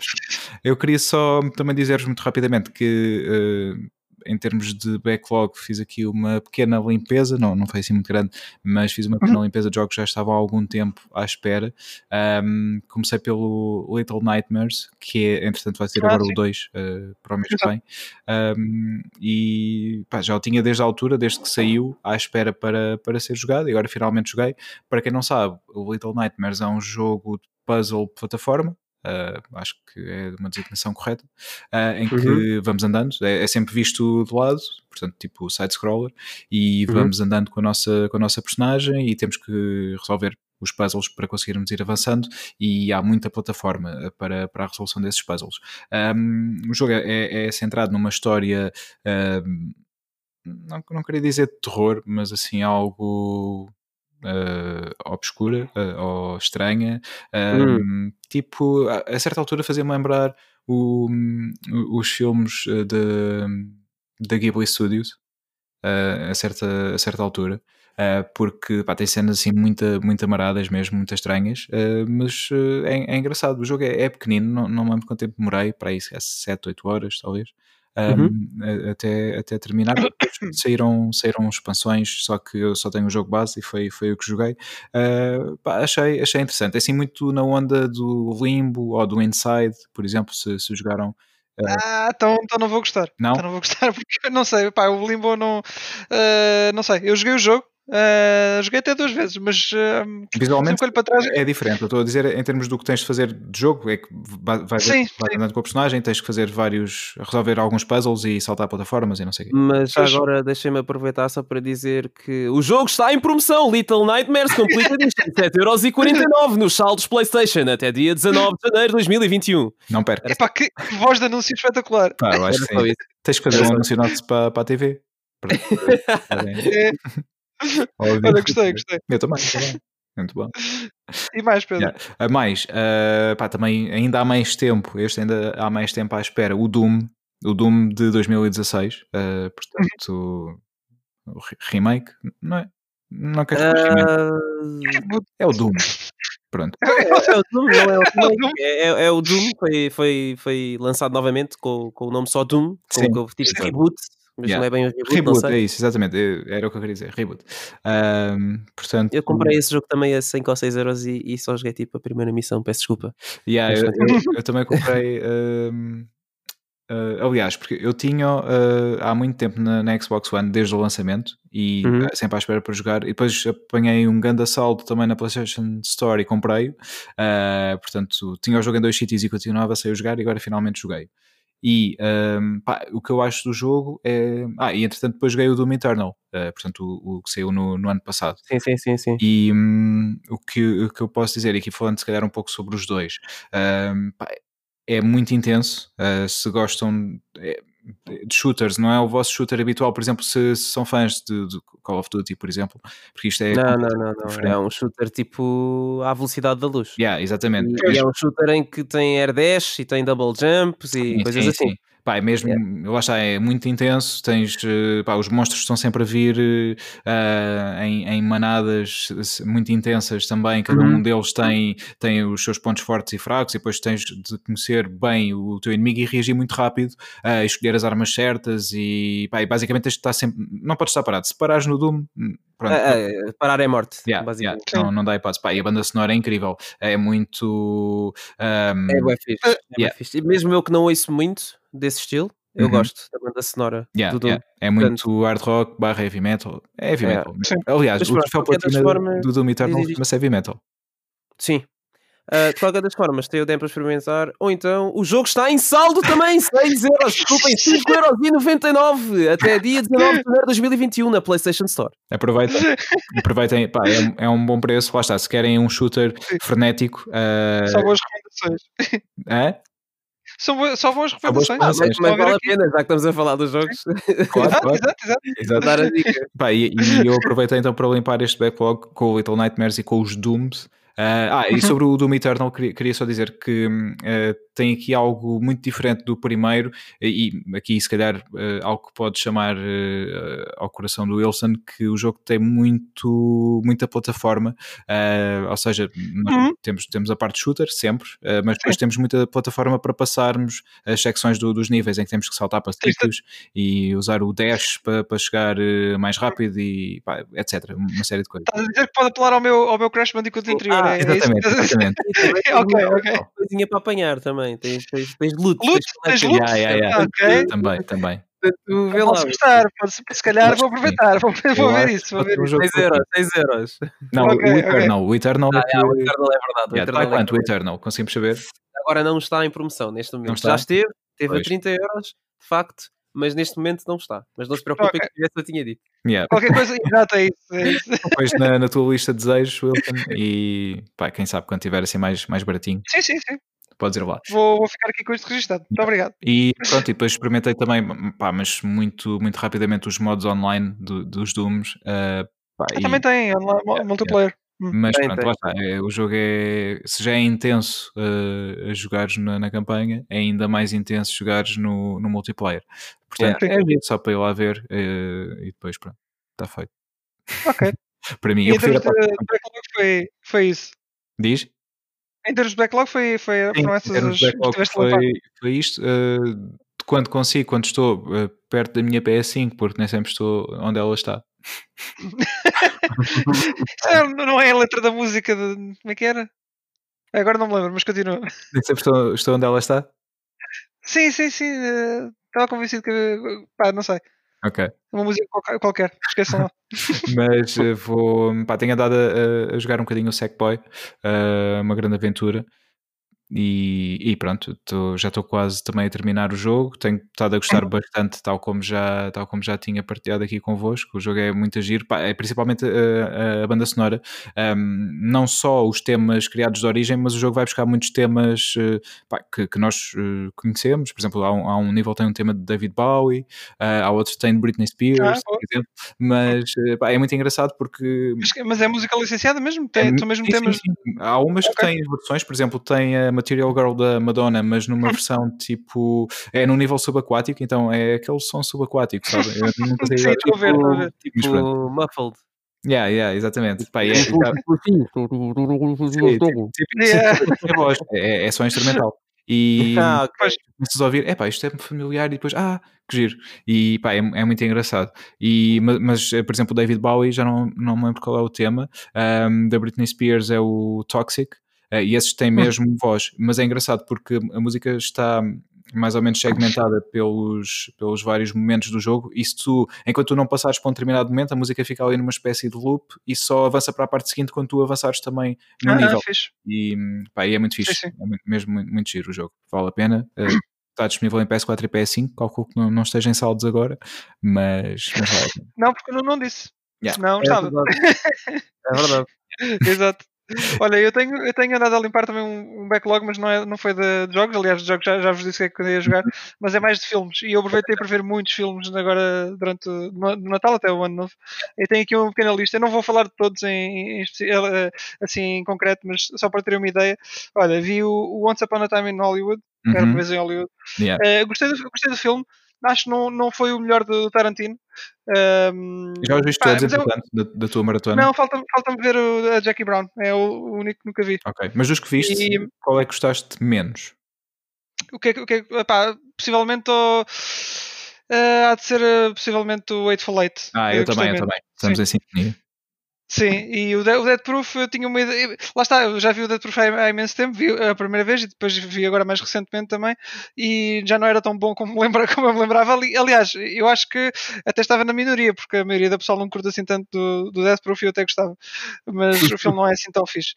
Eu queria só também dizer-vos muito rapidamente que eh, em termos de backlog fiz aqui uma pequena limpeza, não, não foi assim muito grande, mas fiz uma pequena limpeza de jogos que já estavam há algum tempo à espera. Ahm, comecei pelo Little Nightmares, que é, entretanto vai ser Ah, agora sim. o 2 eh, para o mês que vem. Ahm, e pá, já o tinha desde a altura, desde que saiu, à espera para, para ser jogado, e agora finalmente joguei. Para quem não sabe, o Little Nightmares é um jogo de puzzle plataforma. Uh, acho que é uma designação correta, uh, em que vamos andando, é, é sempre visto de lado, portanto, tipo side-scroller, e Uhum. vamos andando com a, nossa, com a nossa personagem e temos que resolver os puzzles para conseguirmos ir avançando e há muita plataforma uh, para, para a resolução desses puzzles. Um, o jogo é, é centrado numa história um, não, não queria dizer de terror, mas assim algo uh, obscura uh, ou estranha. Um, Tipo, a, a certa altura fazia-me lembrar o, os filmes de, da Ghibli Studios. uh, a, certa, a certa altura. Porque pá, tem cenas assim muito, muito amaradas mesmo, muito estranhas, mas é, é, engraçado. O jogo é, é pequenino, não, não me lembro quanto tempo demorei, para isso, é 7, 8 horas talvez. Um, uhum. até, até terminar. saíram, saíram expansões, só que eu só tenho o jogo base e foi, foi o que joguei. Pá, achei, achei interessante. É assim muito na onda do Limbo ou do Inside, por exemplo, se, se jogaram. Ah, então, então não vou gostar. Não? Então não vou gostar porque não sei, pá, o Limbo não. Uh, não sei, eu joguei o jogo, Uh, joguei até duas vezes, mas uh, visualmente para trás... é diferente. Eu estou a dizer em termos do que tens de fazer de jogo, é que vais, sim, vai andando com a personagem, tens que fazer vários, resolver alguns puzzles e saltar plataformas e não sei o quê. Mas agora deixem-me aproveitar só para dizer que o jogo está em promoção. Little Nightmares Complete Edition, 7,49€ nos saldos PlayStation até dia 19 de janeiro de 2021. Não perca. Epá, que, que voz de anúncio espetacular. Pá, eu acho que sim. Tens que fazer um anúncio para, para a TV. é. Olha, gostei, gostei. Eu também, também. Muito bom. E mais, Pedro? Yeah. Uh, mais, uh, pá, também ainda há mais tempo, este ainda há mais tempo à espera, o Doom, o Doom de 2016, uh, portanto, o remake, não é? Não quero uh... remake. É o Doom. Pronto. É, é, o Doom, não é o Doom. É, é, é, o Doom, foi, foi, foi lançado novamente com, com o nome só Doom, com, Sim, com tipo reboot mas yeah. não é bem o reboot. Reboot, é isso, exatamente. Era o que eu queria dizer, reboot. Um, portanto, eu comprei esse jogo também a 5 ou 6 euros e, e só joguei tipo a primeira missão, peço desculpa. Yeah, eu, eu, eu, também comprei. Um, Uh, aliás, porque eu tinha uh, há muito tempo na, na, Xbox One desde o lançamento e uhum. uh, sempre à espera para jogar. E depois apanhei um grande assalto também na PlayStation Store e comprei. portanto, tinha o jogo em dois sítios e continuava sem jogar e agora finalmente joguei. E um, pá, o que eu acho do jogo é. Ah, e entretanto depois joguei o Doom Eternal, uh, portanto o, o, que saiu no, no, ano passado. Sim, sim, sim. sim. E um, o, que, o que eu posso dizer, aqui falando se calhar um pouco sobre os dois, um, pá, é muito intenso. Uh, se gostam. É, de shooters, não é o vosso shooter habitual, por exemplo, se, se são fãs de, de, Call of Duty, por exemplo, porque isto é. Não, não, não, não. É um shooter tipo à velocidade da luz. Yeah, exatamente. E, e é um shooter em que tem air dash e tem double jumps e sim, coisas sim, assim. Sim. Pá, é mesmo, yeah. lá está, é muito intenso. Tens, eh, pá, os monstros estão sempre a vir uh, em, em, manadas muito intensas também. Cada uhum. um deles tem, tem os seus pontos fortes e fracos, e depois tens de conhecer bem o teu inimigo e reagir muito rápido, uh, escolher as armas certas. E, pá, e basicamente tens de estar sempre, não podes estar parado. Se parares no Doom. Uh, uh, parar é morte. Yeah, basicamente. Yeah. Não, não dá hipótese. Pá, e a banda sonora é incrível. É muito. Um... É bem fixe. É yeah. fixe. Mesmo eu que não ouço muito, desse estilo. Eu uhum. gosto da banda sonora yeah, do yeah. É muito hard rock barra heavy metal. É heavy metal. Aliás, Mas, o troféu platina forma... do Doom Eternal chama-se heavy metal. Sim. Uh, de qualquer das formas, tem o demo para experimentar. Ou então, o jogo está em saldo também, 6 euros. Desculpem, 5 euros e 99 até dia 19 de janeiro de 2021 na PlayStation Store. Aproveitem, aproveitem pá, é, é, um bom preço. Lá está, se querem um shooter frenético. Uh... Só boas recomendações. É? São, só boas recomendações. Ah, mas, mas vale a pena, já que estamos a falar dos jogos. Claro, exato, claro. exato, exato. exato. Dar a dica. Pá, e, e, eu aproveitei então para limpar este backlog com o Little Nightmares e com os Dooms. Uh, ah, e sobre o Doom Eternal, queria, só dizer que uh, tem aqui algo muito diferente do primeiro, e aqui se calhar uh, algo que pode chamar ao coração do Wilson, que o jogo tem muito, muita plataforma, ou seja, uhum. temos, temos a parte shooter sempre, mas depois temos muita plataforma para passarmos as secções do, dos níveis em que temos que saltar para sítios e usar o dash para, para chegar mais rápido e pá, etc. Uma série de coisas. Estás a dizer que pode apelar ao meu, ao meu Crash Bandicoot interior, ah, é, exatamente, exatamente. ok, ok. coisinha para apanhar também. Tens, tens, tens loot. Loot? Tens, loot? Yeah, yeah, yeah. Okay. Também, também. Tu vê lá. Posso gostar, se calhar vou aproveitar, vou, vou ver isso. Vou ver isso. 6 euros, 6 euros. Não, okay, o Eternal, okay. o Eternal, ah, é, o Eternal é verdade. O Eternal está é quanto o Eternal? Conseguimos saber? Agora não está em promoção neste momento. Já esteve, teve a 30 euros, de facto, mas neste momento não está. Mas não se preocupe okay. que tivesse, eu tinha dito. Yeah. Qualquer coisa, exato, é isso. É isso. Depois na, na, tua lista de desejos, Wilton, e pá, quem sabe quando tiver assim mais, mais baratinho. Sim, sim, sim podes ir lá. Vou, vou, ficar aqui com isto registado. Muito obrigado. E pronto, e depois experimentei também, pá, mas muito, muito rapidamente os modos online do, dos Dooms. Uh, pá, ah, e... Também tem online, multiplayer. Hum. Mas Tem, pronto, tem. lá está. é, o jogo é. Se já é intenso uh, a jogares na, na campanha, é ainda mais intenso jogares no, no multiplayer. Portanto, é giro, só para ir lá ver uh, e depois pronto, está feito. Ok. Para mim, E eu prefiro parte. backlog foi, foi isso. Diz? Em termos de backlog foi, foi, Sim, foram essas as que foi, foi isto. uh, quando consigo, quando estou uh, perto da minha PS5, porque nem sempre estou onde ela está. Ah, não é a letra da música de. Como é que era? Agora não me lembro, mas continua. Estou, estou onde ela está? Sim, sim, sim. eh, Estava convencido que. Pá, não sei. Ok. Uma música qualquer-. Esqueçam lá. Mas eh, vou. Pá, tenho andado a, a- jogar um bocadinho o Sackboy, eh, uma grande aventura. E, e pronto, tô- já estou quase também a terminar o jogo. Tenho estado a gostar bastante, tal como já, tal como já tinha partilhado aqui convosco. O jogo é muito giro, Pá, é principalmente a, a- a banda sonora. Um, não só os temas criados de origem, mas o jogo vai buscar muitos temas eh, pá, que, que nós eh, conhecemos. Por exemplo, há um, há um nível que tem um tema de David Bowie, eh, há outro que tem de Britney Spears, Ah, por exemplo. Mas eh, pá, é muito engraçado porque Mas, é música licenciada mesmo? Tem, é, são mesmo sim, sim, temas. sim. Há umas que Ok. têm versões, por exemplo, tem a Material Girl da Madonna, mas numa versão tipo. É num nível subaquático, então é aquele som subaquático, sabe? Eu nunca sei Sim, estou a ver, estou a ver. Tipo, pronto. muffled. Yeah, yeah, exatamente. Pá, é, Tipo, tipo, tipo, tipo, é é, é só instrumental. E Ah, ok. Pois. começas a ouvir, é pá, isto é familiar, e depois, ah, que giro. E pá, é, é muito engraçado. E, ma- mas, eh, por exemplo, o David Bowie, já não, não me lembro qual é o tema, ahm, da Britney Spears é o Toxic, e esses têm mesmo voz. Mas é engraçado porque a música está mais ou menos segmentada pelos, pelos vários momentos do jogo, e se tu, enquanto tu não passares para um determinado momento, a música fica ali numa espécie de loop e só avança para a parte seguinte quando tu avançares também no Ah, nível. E, pá, e é muito fixe, Sim, sim. é muito- mesmo muito, muito giro o jogo, vale a pena. Eh, está disponível em PS4 e PS5, calculo que não, não esteja em saldos agora, mas, mas vale. Não, porque eu não, não disse. Yeah. Não, É estava. verdade. É verdade. Exato. Olha, eu tenho, eu tenho andado a limpar também um, um backlog, mas não, é, não foi de, de jogos. Aliás, de jogos já, já vos disse que é que eu ia jogar, mas é mais de filmes. E eu aproveitei para ver muitos filmes agora durante o Natal até o ano novo. Eu tenho aqui uma pequena lista. Eu não vou falar de todos em, em eh, assim em concreto, mas só para ter uma ideia. Olha, vi o, o Once Upon a Time in Hollywood, que era Uhum, uma vez em Hollywood. yeah. Eh, gostei, do, gostei do filme. Acho que não, não foi o melhor do Tarantino. Ehm, Já os viste todos, eu- entretanto, da, da tua maratona? não, falta-me falta ver o, a Jackie Brown. É o, o único que nunca vi. Ok, mas dos que viste, E- qual é que gostaste menos? O que é que. O que, é epá, possivelmente o. eh, há de ser eh, possivelmente o Eight. Ah, que eu gostei também, eu também. Estamos Sim. em sintonia. Sim, e o, Dead, o Dead Proof eu tinha uma ideia. Lá está, eu já vi o Dead Proof há, há imenso tempo, vi a primeira vez e depois vi agora mais recentemente também, e já não era tão bom como, lembra, como eu me lembrava. Ali- Aliás, eu acho que até estava na minoria, porque a maioria da pessoa não curta assim tanto do, do Death Proof e eu até gostava, mas o filme não é assim tão fixe.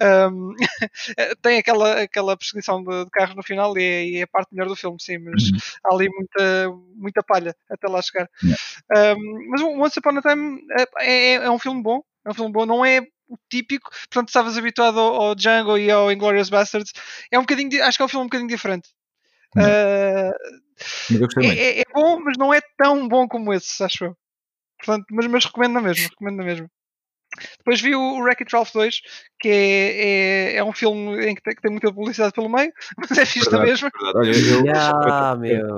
Um, tem aquela, aquela perseguição de, de carros no final e é, e é a parte melhor do filme, sim, mas Uhum. há ali muita, muita palha até lá chegar. Yeah. Um, mas o Once Upon a Time é, é, é um filme bom, é um filme bom, não é o típico, portanto estavas habituado ao, ao Django e ao Inglourious Bastards, é um bocadinho, di- acho que é um filme um bocadinho diferente. Uh, gostei muito. é, é- é bom, mas não é tão bom como esse, acho eu. Portanto, mas, mas recomendo na mesma, recomendo na mesma. Depois vi o, Wreck-It Ralph 2, que é, é, é um filme em que tem, que tem muita publicidade pelo meio, mas é fixe Verdade. Olha, eu, Yeah,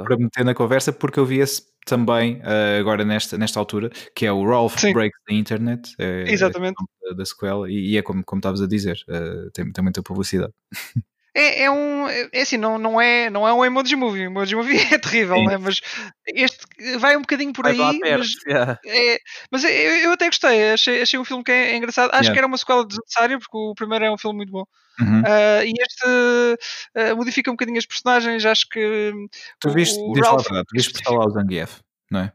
para- meter na conversa, porque eu vi esse também eh, agora nesta, nesta altura, que é o Ralph Sim. Breaks the Internet, é, Exatamente. é da, da sequela, e, e é como, como estavas a dizer, eh, tem, tem muita publicidade. É, é um. É é assim, não, não, é, não é um emoji movie. O emoji movie é terrível, né? mas este vai um bocadinho por Vai aí. lá perto. Mas, yeah. é, mas eu, eu até gostei, achei, achei um filme que é, é engraçado. Acho Yeah. que era uma sequela desnecessária, porque o primeiro é um filme muito bom. Uhum. Ah, e este ah, modifica um bocadinho as personagens. Acho que. tu o- viste, o lá a Ralph- verdade, tu viste por lá o Zangief, não é?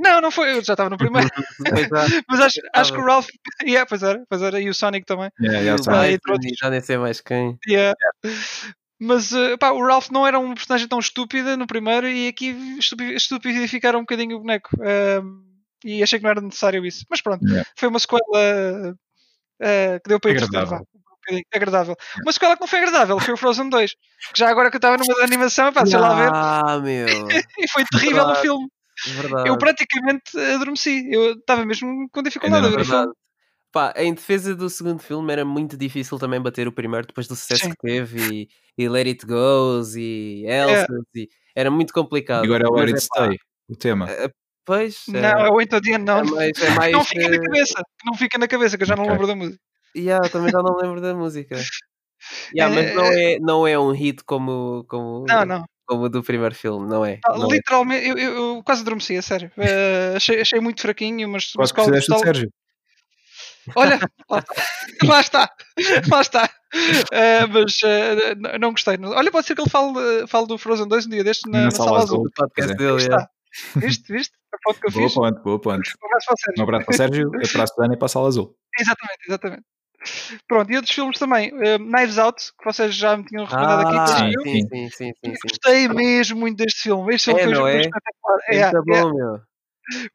Não, não foi, eu já estava no primeiro. É. mas acho, acho que o. Ralph. Yeah, pois era, pois era. E o Sonic também. Yeah, E yeah, o sabe. Ah, já nem sei mais quem. Yeah. Mas eh, pá, o Ralph não era um personagem tão estúpida no primeiro e aqui estupi- estupidificaram um bocadinho o boneco. E achei que não era necessário isso. Mas pronto, Yeah. foi uma sequela eh, que deu para entreter, um bocadinho agradável. Uma sequela que não foi agradável, foi o Frozen 2. Que já agora que eu estava numa animação, pá, sei lá ver, Ah, meu. e foi terrível o Verdade. filme. Verdade. Eu praticamente adormeci. Eu estava mesmo com dificuldade a ver o Verdade. filme. Pá, em defesa do segundo filme era muito difícil também bater o primeiro depois do sucesso Sim. que teve e, e Let It Goes e Elsa e era muito complicado. E agora é o Let It pá, Stay, o tema. Pois, é, Não, é o Into the é Unknown. mais, é mais Não fica na eh, cabeça, que não fica na cabeça, que eu já não lembro da música. Yeah, também já não lembro da música. Yeah, mas não é, não é um hit como, como, Não, não. Como o do primeiro filme, não é? Ah, Não é. Literalmente, eu, eu- eu quase adormeci, a sério. Eh, achei, achei muito fraquinho, mas, mas Quase que qual fizeste o Sérgio. Olha, lá está, lá está. Eh, mas n- não gostei. Olha, pode ser que ele fale, fale do Frozen 2 um dia deste na, Na na Sala Azul. azul. O podcast é. dele, está. Viste, viste? A foto que eu Boa fiz. ponte, boa ponte. Um abraço para o Sérgio. Um abraço para o Sérgio, para a Susana e para a Sala Azul. Exatamente, exatamente. Pronto, e outros filmes também. eh, Knives Out, que vocês já me tinham recomendado aqui. Ah, este sim, sim, sim, sim, sim, sim. Gostei mesmo muito deste filme. Este filme É, foi, não foi é? espetacular. É, É muito é bom, meu.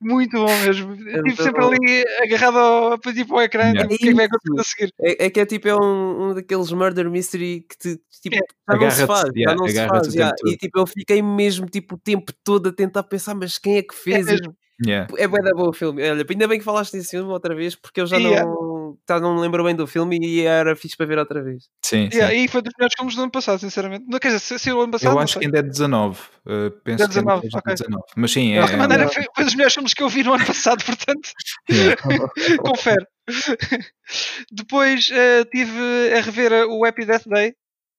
muito bom mesmo. Estive sempre bom. ali agarrado ao, tipo, ao ecrã. Yeah. Tipo, o que é que vai acontecer a seguir? É, é que é tipo é um, um daqueles murder mystery que te, tipo, É. já não se faz, yeah, já não se faz. E tipo, eu fiquei mesmo tipo, o tempo todo a tentar pensar, mas quem é que fez? mesmo. Yeah. É bué da boa o filme. Olha, ainda bem que falaste desse filme outra vez, porque eu já Yeah. Não, já não me lembro bem do filme e era fixe para ver outra vez. Sim, sim. Yeah, e foi dos melhores filmes do ano passado, sinceramente. Não, quer dizer, se saiu o ano passado. Eu acho sei. que ainda é 19. uh, penso É 19, que ainda é ok. 19. Mas sim, é. De qualquer maneira, foi, foi dos melhores filmes que eu vi no ano passado, portanto, yeah. confere. Depois eh, tive a rever eh, o Happy Death Day,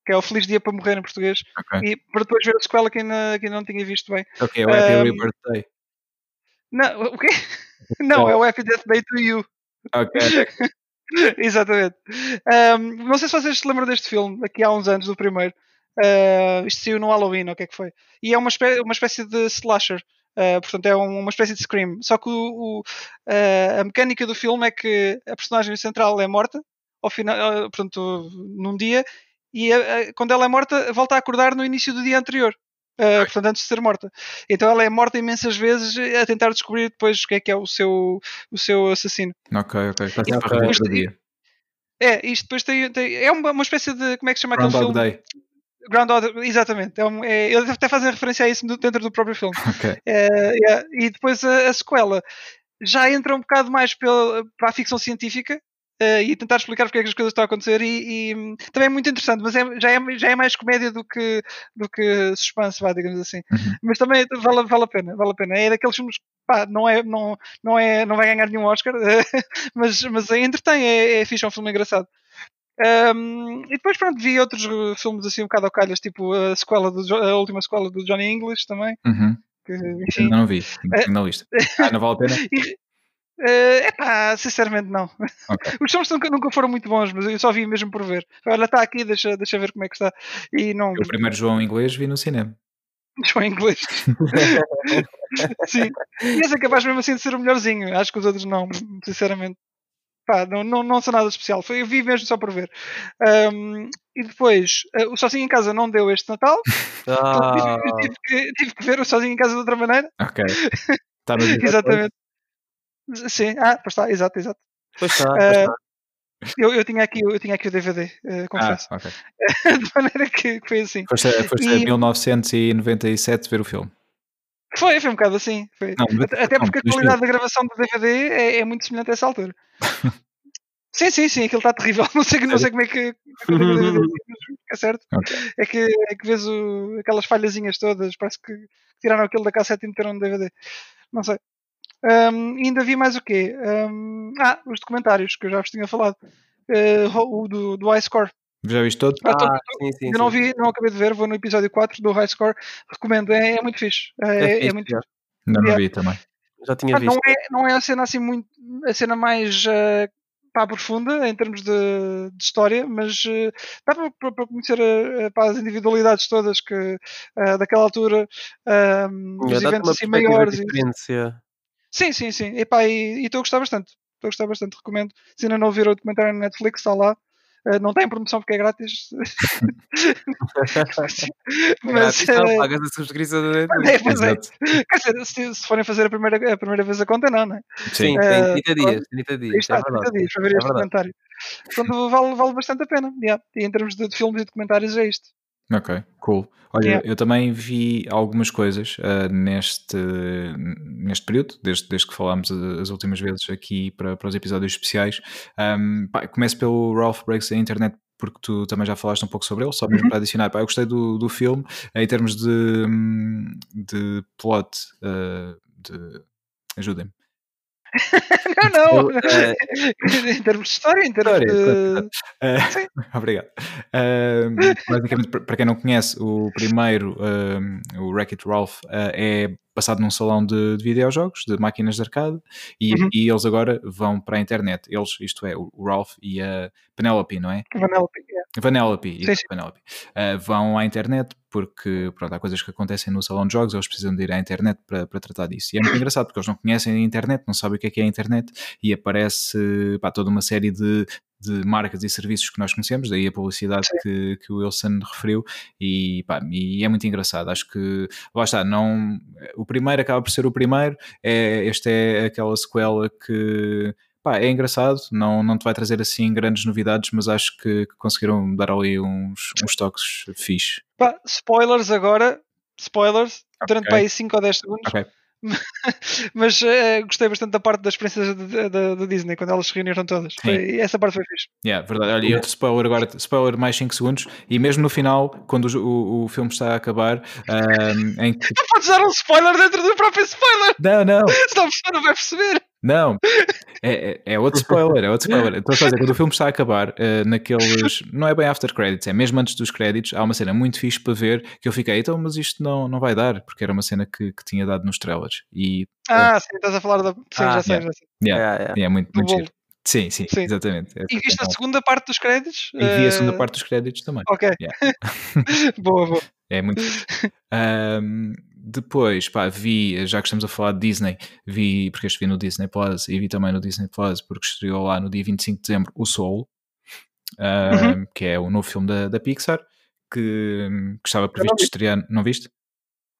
que é o Feliz Dia para Morrer em português, Ok. e para depois ver a sequela que ainda, que ainda não tinha visto bem. Ok, é o Happy Um, Rebirth Day. Não, o quê? Não, é o Happy Death Day to You. Ok. Exatamente. Ahm, não sei se vocês se lembram deste filme, aqui há uns anos, do primeiro. Ah, isto saiu no Halloween, o que é que foi? E é uma espécie, uma espécie de slasher. Ah, portanto, é um- uma espécie de Scream. Só que o, o- ah, a mecânica do filme é que a personagem central é morta, ao final, portanto, num dia, e ah, ah, quando ela é morta, volta a acordar no início do dia anterior. Ah, portanto, antes de ser morta. Então ela é morta imensas vezes a tentar descobrir depois o que é que é o seu, o seu assassino. Ok, ok. Está sempre a dia. É, isto depois tem, tem- é uma, uma espécie de. Como é que se chama aquele Groundhog filme? Day. Groundhog, exatamente. É um, é, eles até fazem referência a isso dentro do próprio filme. Ok. É, é, e depois a, a sequela já entra um bocado mais pela, para a ficção científica eh, e tentar explicar porque é que as coisas estão a acontecer e, e, também é muito interessante, mas é- já, é, já é mais comédia do que, do que suspense, vá, digamos assim. Uhum. Mas também vale, vale a pena, vale a pena. É daqueles filmes que pá, não, é, não, não, é, não vai ganhar nenhum Oscar, mas, mas entretém, é, é fixe, é um filme engraçado. Um, e depois pronto, vi outros uh, filmes assim um bocado ao calhas, tipo a sequela do, a última sequela do Johnny English também. Uhum. Que, enfim, não vi. Não É. na lista. Ah, não vale a pena? é pá, sinceramente não. Ok. Os filmes nunca, nunca foram muito bons, mas eu só vi mesmo por ver. Olha, está aqui, deixa, deixa ver como é que está. E não. O primeiro João inglês vi no cinema. Só em inglês. Sim. E esse é capaz mesmo assim de ser o melhorzinho. Acho que os outros não, sinceramente. Pá, não, não, não são nada especial. Foi, eu vi mesmo só por ver. Um, e depois, uh, o Sozinho em Casa não deu este Natal. Ah, Eu tive, que, tive que ver o Sozinho em Casa de outra maneira. Ok. Está no dia Exatamente. Sim, ah, pois está, exato, exato. pois está, pois Eh, está. Eu, eu, tinha aqui, eu tinha aqui o DVD, uh, Ah, confesso. ok. de maneira que, foi assim. Foste, foste E- 1997 ver o filme. Foi, foi um bocado assim. Foi. Não, Até, não, porque a 2000. qualidade da gravação do DVD é, é muito semelhante a essa altura. sim, sim, sim, aquilo está terrível. Não sei, não sei como é que é é certo. Ok. É que, é que vês o- aquelas falhazinhas todas, parece que tiraram aquilo da cassete e meteram no DVD. Não sei. Ahm, ainda vi mais o quê? Ahm, ah, os documentários que eu já vos tinha falado. Eh, o do, do High Score. Já viste todo? Ah, Ah, sim, sim, ainda não sim. vi, não acabei de ver, vou no episódio 4 do High Score. Recomendo, é, é muito fixe. É, é fixe, muito já. Ainda não vi também. Já tinha Ah, não, visto. é, não é a cena assim muito a cena mais eh, pá, profunda em termos de, de história, mas eh, dá para, para- para conhecer eh, pá, as individualidades todas que eh, daquela altura, os eventos assim maiores. e-. Sim, sim, sim. E estou a gostar bastante. Estou a gostar bastante, recomendo. Se ainda não viram o documentário na Netflix, está lá. Eh, não tem promoção porque é grátis. mas, Grátis, não, eh, pagas a subscrição da é, Netflix. é. Exato. Quer dizer, se, se forem fazer a primeira, a primeira vez a conta, não, não é? Sim, Sim. tem Eh, 30 dias. 30 Aí dias. É está, 30 verdade. dias para ver É este verdade. documentário. Portanto, vale, vale bastante a pena. Yeah. E em termos de, de filmes e documentários é isto. Ok, cool. Olha, Yeah. eu também vi algumas coisas uh, neste, neste período, desde, desde que falámos as últimas vezes aqui para, para os episódios especiais. Um, pá, começo pelo Ralph Breaks a Internet, porque tu também já falaste um pouco sobre ele, só mesmo Uhum. para adicionar. Pá, eu gostei do, do filme em termos de, hum, de plot. uh, de... Ajudem-me. Não, não. Eu, eh, em termos de história, em termos História, de. Uh, Sim. Obrigado. Um, basicamente, para para quem não conhece, o primeiro, um, o Wreck-It Ralph, uh, é passado num salão de, de videojogos, de máquinas de arcade, e, Uhum. e eles agora vão para a internet. Eles, isto é, o Ralph e a Penelope, não é? Vanellope, yeah. Vanellope, Sim, sim. Vanellope. Uh, vão à internet porque pronto, há coisas que acontecem no salão de jogos, eles precisam de ir à internet para, para tratar disso. E é muito engraçado porque eles não conhecem a internet, não sabem o que é que é a internet e aparece pá, toda uma série de, de marcas e serviços que nós conhecemos, daí a publicidade que, que o Wilson referiu e, pá, e é muito engraçado. Acho que lá está, não, o primeiro acaba por ser o primeiro, é, esta é aquela sequela que pá, é engraçado, não, não te vai trazer assim grandes novidades, mas acho que, que conseguiram dar ali uns, uns toques fixe. Pá, spoilers agora. Spoilers. Durante para aí 5 ou 10 segundos. Ok. Mas eh, gostei bastante da parte das princesas da- Disney, quando elas se reuniram todas. Foi- e essa parte foi fixe. Yeah, verdade. Olha, e outro spoiler agora, spoiler mais 5 segundos, e mesmo no final, quando o, o, o filme está a acabar, ahm, em que. Tu podes dar um spoiler dentro do próprio spoiler, Não, não, senão a pessoa não vai perceber. Não. É, é, é outro spoiler, é outro spoiler. Então, a dizer, quando o filme está a acabar, eh, naqueles. Não é bem after credits, é mesmo antes dos créditos, há uma cena muito fixe para ver que eu fiquei, então, mas isto não, não vai dar, porque era uma cena que, que tinha dado nos trailers. E. Ah, sim, estás a falar da. Sim, Ah, já sei, yeah. já sei. Yeah, yeah, yeah. é muito, muito giro. Sim, sim, Sim. exatamente. É, E viste a bom. segunda parte dos créditos? E vi a segunda Eh, parte dos créditos também. Ok. Yeah. boa, boa. É muito. Ahm, depois, pá, vi, já que estamos a falar de Disney, vi, porque este vi no Disney Plus e vi também no Disney Plus, porque estreou lá no dia 25 de dezembro o Soul, ahm, que é o novo filme da, da Pixar, que, que estava previsto vi. estrear. Não viste?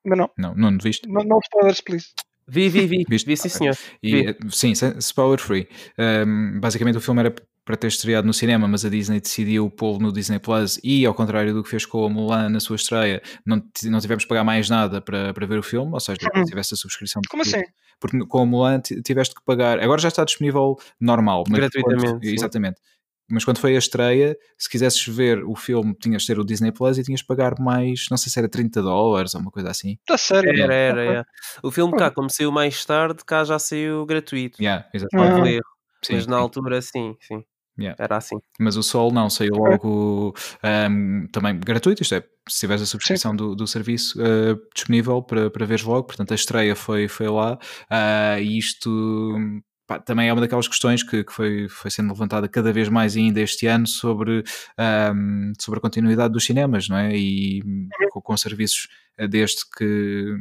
Mas não, Não, não viste? não, não spoilers, please. Vi, vi, vi. Viste? Vi, sim, Ok. senhor. E, Vi. eh, sim, spoiler free. Um, basicamente o filme era para ter estreado no cinema, mas a Disney decidiu pô-lo no Disney Plus e, ao contrário do que fez com o Mulan na sua estreia, não, não tivemos que pagar mais nada para, para ver o filme, ou seja, Uhum. se tivesse a subscrição Como assim? porque com o Mulan ti- tiveste que pagar, agora já está disponível normal, mas Gratuitamente, quando- exatamente. Mas quando foi a estreia, se quisesses ver o filme, tinhas de ter o Disney Plus e tinhas de pagar mais, não sei se era 30 dólares ou uma coisa assim. Está sério? Era, era, era. O filme cá, como saiu mais tarde, cá já saiu gratuito. Yeah, exatamente. Ah. Erro. Sim, Mas na sim. altura, sim, sim. Yeah. Era assim. Mas o Sol não, saiu logo ahm, também gratuito, isto é, se tiveres a subscrição do, do serviço ah, disponível para, para veres logo, portanto a estreia foi, foi lá ah, e isto pá, também é uma daquelas questões que, que foi, foi sendo levantada cada vez mais ainda este ano sobre, ahm, sobre a continuidade dos cinemas, não é? E com, com serviços ah, desde que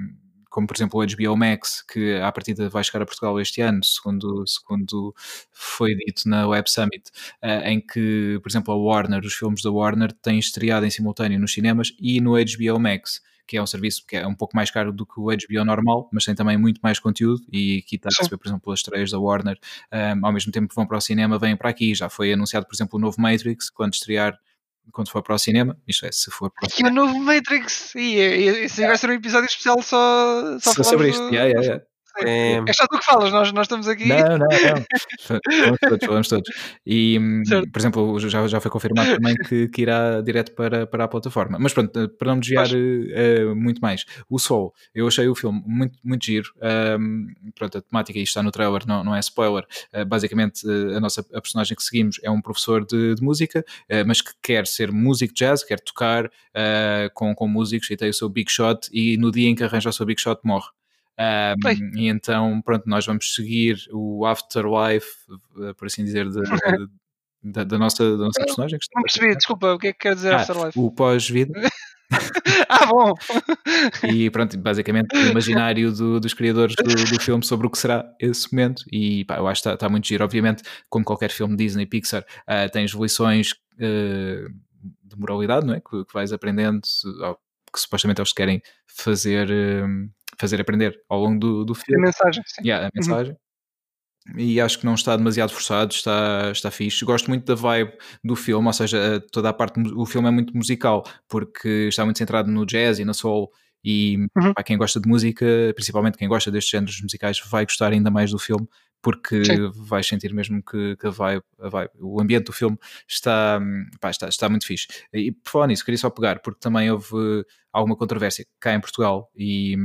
como por exemplo o HBO Max, que à partida vai chegar a Portugal este ano, segundo, segundo foi dito na Web Summit, eh, em que, por exemplo, a Warner, os filmes da Warner têm estreado em simultâneo nos cinemas e no HBO Max, que é um serviço que é um pouco mais caro do que o HBO normal, mas tem também muito mais conteúdo e aqui está a receber, por exemplo, as estreias da Warner, um, ao mesmo tempo que vão para o cinema, vêm para aqui. Já foi anunciado, por exemplo, o novo Matrix, quando estrear, quando for para o cinema, isto é, se for para o E o cinema. novo Matrix. E, e, e, vai ser um episódio especial só, só, Só sobre isto. do- Yeah, yeah, yeah. É, É só tu que falas, nós, nós estamos aqui. Não, não, não. Falamos todos, falamos todos. E, hum, Certo. por exemplo, já, já foi confirmado também que, que irá direto para, para a plataforma. Mas pronto, eh, para não desviar eh, muito mais, o Sol, eu achei o filme muito, muito giro. Hum, pronto, a temática, isto está no trailer, não, não é spoiler. Eh, basicamente, a nossa a personagem que seguimos é um professor de, de música, eh, mas que quer ser músico jazz, quer tocar com, com músicos e tem o seu big shot. E no dia em que arranja o seu big shot, morre. Um, e então, pronto, nós vamos seguir o afterlife, eh, por assim dizer, de- de- da, da nossa, da nossa personagem. Não percebi, desculpa, o que é que quer dizer Ah, Afterlife? o pós-vida Ah, bom! e pronto, basicamente o imaginário do- dos criadores do, do filme sobre o que será esse momento e pá, eu acho que está, está muito giro, obviamente como qualquer filme Disney, Pixar ah, tens lições ah, de moralidade, não é? Que, que vais aprendendo ao- que supostamente eles querem fazer ah, fazer aprender ao longo do, do A filme mensagem, sim. Yeah, a mensagem. e acho que não está demasiado forçado, está, está fixe. Gosto muito da vibe do filme, ou seja, toda a parte, o filme é muito musical, porque está muito centrado no jazz e na soul, e Uhum. para quem gosta de música, principalmente quem gosta destes géneros musicais, vai gostar ainda mais do filme, porque Sim. vais sentir mesmo que, que a vibe, o ambiente do filme está, pá, está, está muito fixe. E por falar nisso, queria só pegar, porque também houve alguma controvérsia cá em Portugal, e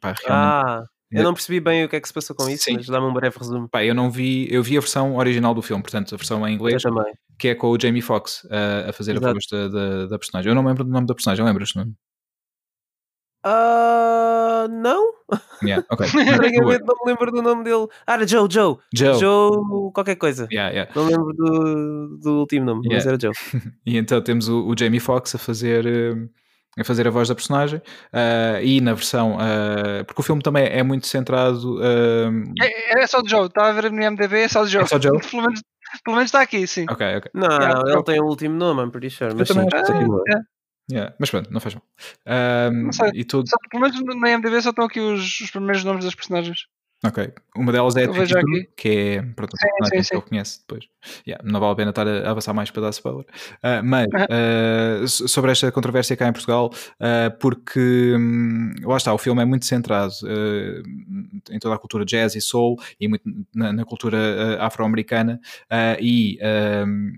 pá, realmente. Ah, eu não percebi bem o que é que se passou com isso, Sim. mas dá-me um breve resumo. Pá, eu não vi, eu vi a versão original do filme, portanto, a versão em inglês, que é com o Jamie Foxx uh, a fazer Exato. a voz da, da, da personagem. Eu não lembro do nome da personagem, lembras? Não? Ah, não? Yeah, não me lembro do nome dele. Ah, era Joe, Joe. Joe. Joe, qualquer coisa. Yeah, yeah. Não lembro do, do último nome, mas Yeah. era Joe. E então temos o, o Jamie Foxx a fazer, uh, a fazer a voz da personagem uh, e na versão, uh, porque o filme também é muito centrado. uh, É, é só de Joe, estava a ver no IMDB, é só de Joe. É só Joe? pelo, menos, pelo menos está aqui, sim. ok, ok. Não, Yeah, ele Joe. tem o último nome, I'm pretty sure. Mas também sim, que sim. Yeah, Mas pronto, não faz mal. Um, Não sei. e tudo. Só, pelo menos no IMDB só estão aqui os, os primeiros nomes das personagens. Ok. Uma delas é a Eu aqui. que é pronto, Sim, personagem sim, que ele conhece depois. Yeah, não vale a pena estar a, avançar mais para dar spoiler. Ah, mas so- sobre esta controvérsia cá em Portugal, ah, porque hum, lá está, o filme é muito centrado em toda a cultura jazz e soul e muito na, na cultura afro-americana e hum,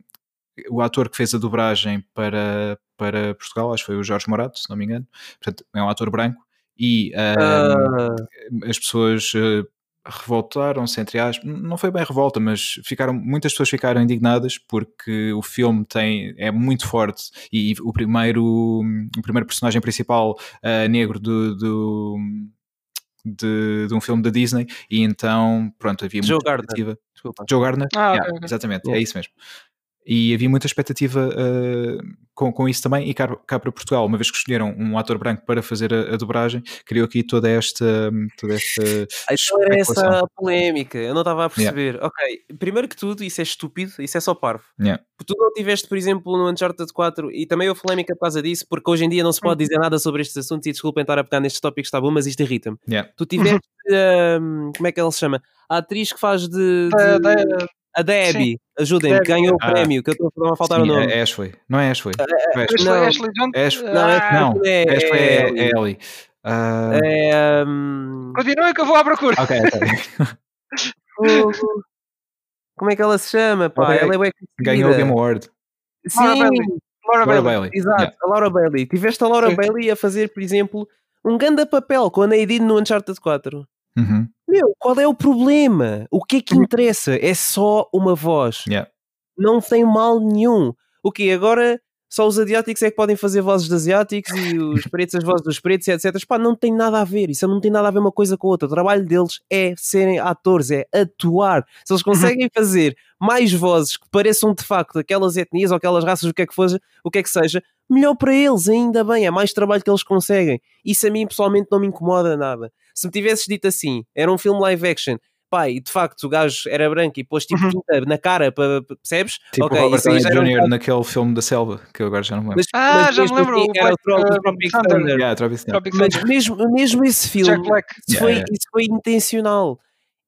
o ator que fez a dobragem para, para Portugal, acho que foi o Jorge Morato, se não me engano, portanto é um ator branco e hum, Ah, as pessoas eh, revoltaram-se, entre aspas, não foi bem revolta, mas ficaram, muitas pessoas ficaram indignadas porque o filme tem, é muito forte e o primeiro, o primeiro personagem principal eh, negro do, do- de, de um filme da Disney e então, pronto, havia Joe muita Gardner. desculpa. Joe Gardner? Ah, Yeah, ok. Exatamente, Yeah. é isso mesmo. E havia muita expectativa eh, com, com isso também. E cá, cá para Portugal, uma vez que escolheram um ator branco para fazer a, a dobragem, criou aqui toda esta. Toda esta Então era essa polémica, eu não estava a perceber. Ok, primeiro que tudo, isso é estúpido, isso é só parvo. Yeah. Porque tu não tiveste, por exemplo, no Uncharted 4, e também houve polémica por causa disso, porque hoje em dia não se pode dizer nada sobre estes assuntos, e desculpem estar a pegar nestes tópicos, está bom, mas isto irrita-me. Yeah. Tu tiveste, hum, como é que ela se chama? A atriz que faz de. Da- da- a Debbie, ajudem-me, ganhou o Ah. prémio, que eu estou a faltar o Sim, nome. é Ashley. Não é Ashley. É Ashley. Ashley, Não. Ashley Johnson. Ash- Não, Ah, é, Não, é, Ashley é, Ellie. é Ellie. Ah, É, Continuem que eu vou à procura. Ok, ok. Como é que ela se chama? Pá, Ok. ela é bem Ganhou o. Game Award. Laura Sim, Bailey. Laura Laura Bailey. Bailey. Exato, Yeah. a Laura Bailey. Tiveste a Laura Sim. Bailey a fazer, por exemplo, um ganda papel com a Nadine no Uncharted 4. Uhum. Meu, qual é o problema? O que é que Uhum. interessa? É só uma voz. Yeah. Não tem mal nenhum. O que agora só os asiáticos é que podem fazer vozes de asiáticos e os pretos as vozes dos pretos etc. Pá, não tem nada a ver. Isso não tem nada a ver uma coisa com a outra. O trabalho deles é serem atores, é atuar. Se eles conseguem fazer mais vozes que pareçam de facto aquelas etnias ou aquelas raças, o que é que, fosse, o que, é que seja, melhor para eles, ainda bem. É mais trabalho que eles conseguem. Isso a mim pessoalmente não me incomoda nada. Se me tivesses dito assim, era um filme live action. Pai, e de facto o gajo era branco e pôs tipo Uhum. tinta na cara, para, percebes? Tipo Ok, o Robert Downey um Jr. bocado- naquele filme da selva, que eu agora já não me lembro. Mas, Ah, mas já me lembro, assim, o era o uh, Tropic Thunder. Yeah. Tropic Mas Thunder. mesmo, mesmo esse filme, Jack Black. isso, Yeah, foi, yeah. isso foi intencional.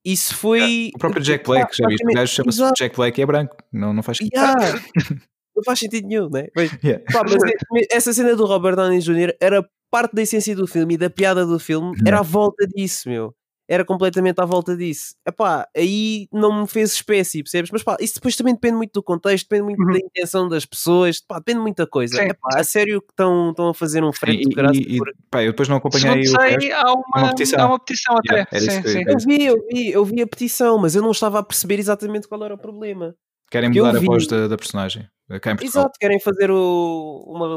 Isso foi. O próprio Jack Black, já viste? O gajo chama-se. Jack Black e é branco. Não, não faz sentido. Yeah. Não faz sentido nenhum, né? Mas, Yeah. pá, mas é- essa cena do Robert Downey Jr. era parte da essência do filme e da piada do filme, era à volta disso, meu. Era completamente à volta disso. Epá, aí não me fez espécie, percebes? Mas pá, isso depois também depende muito do contexto, depende muito Uhum. da intenção das pessoas, pá, depende de muita coisa. Sim, Epá, a sério que estão estão a fazer um frete de E, graça e, e, por- pá, eu depois não acompanhei Segundo o sei, resto. há uma, uma petição. há uma petição até. Yeah, sim, sim. Eu vi, eu vi, eu vi a petição, mas eu não estava a perceber exatamente qual era o problema. Querem mudar a vi- voz da, da personagem. Cá em Portugal. Exato, querem fazer o, uma,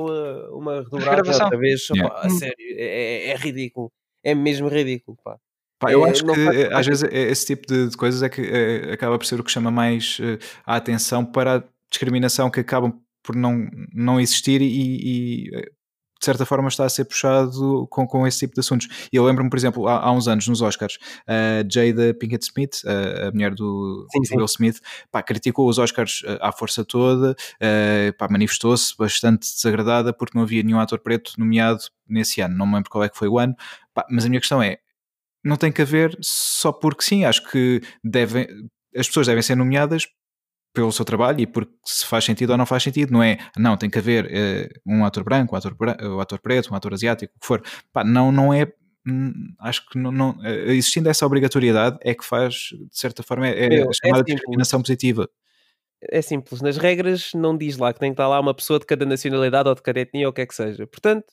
uma, Regravação. outra vez. Yeah. A sério, é, é- é ridículo. É mesmo ridículo, pá. Pá, eu É, acho que faz- eh, às vezes eh, esse tipo de, de coisas é que eh, acaba por ser o que chama mais eh, a atenção para a discriminação que acabam por não, não existir e, e, de certa forma está a ser puxado com, com esse tipo de assuntos. E eu lembro-me, por exemplo, há, há uns anos nos Oscars, a Jada Pinkett Smith, a, a mulher do Sim, sim. Will Smith, pá, criticou os Oscars eh, à força toda, eh, pá, manifestou-se bastante desagradada porque não havia nenhum ator preto nomeado nesse ano. Não me lembro qual é que foi o ano, Pá, mas a minha questão é, não tem que haver só porque sim. Acho que devem, as pessoas devem ser nomeadas pelo seu trabalho e porque se faz sentido ou não faz sentido, não é? Não, tem que haver uh, um ator branco, um ator, um ator preto, um ator asiático, o que for. Pá, não, não é. Hum, acho que não, não, existindo essa obrigatoriedade é que faz, de certa forma, é, é é chamada é discriminação positiva. É simples, nas regras não diz lá que tem que estar lá uma pessoa de cada nacionalidade ou de cada etnia ou o que é que seja. Portanto,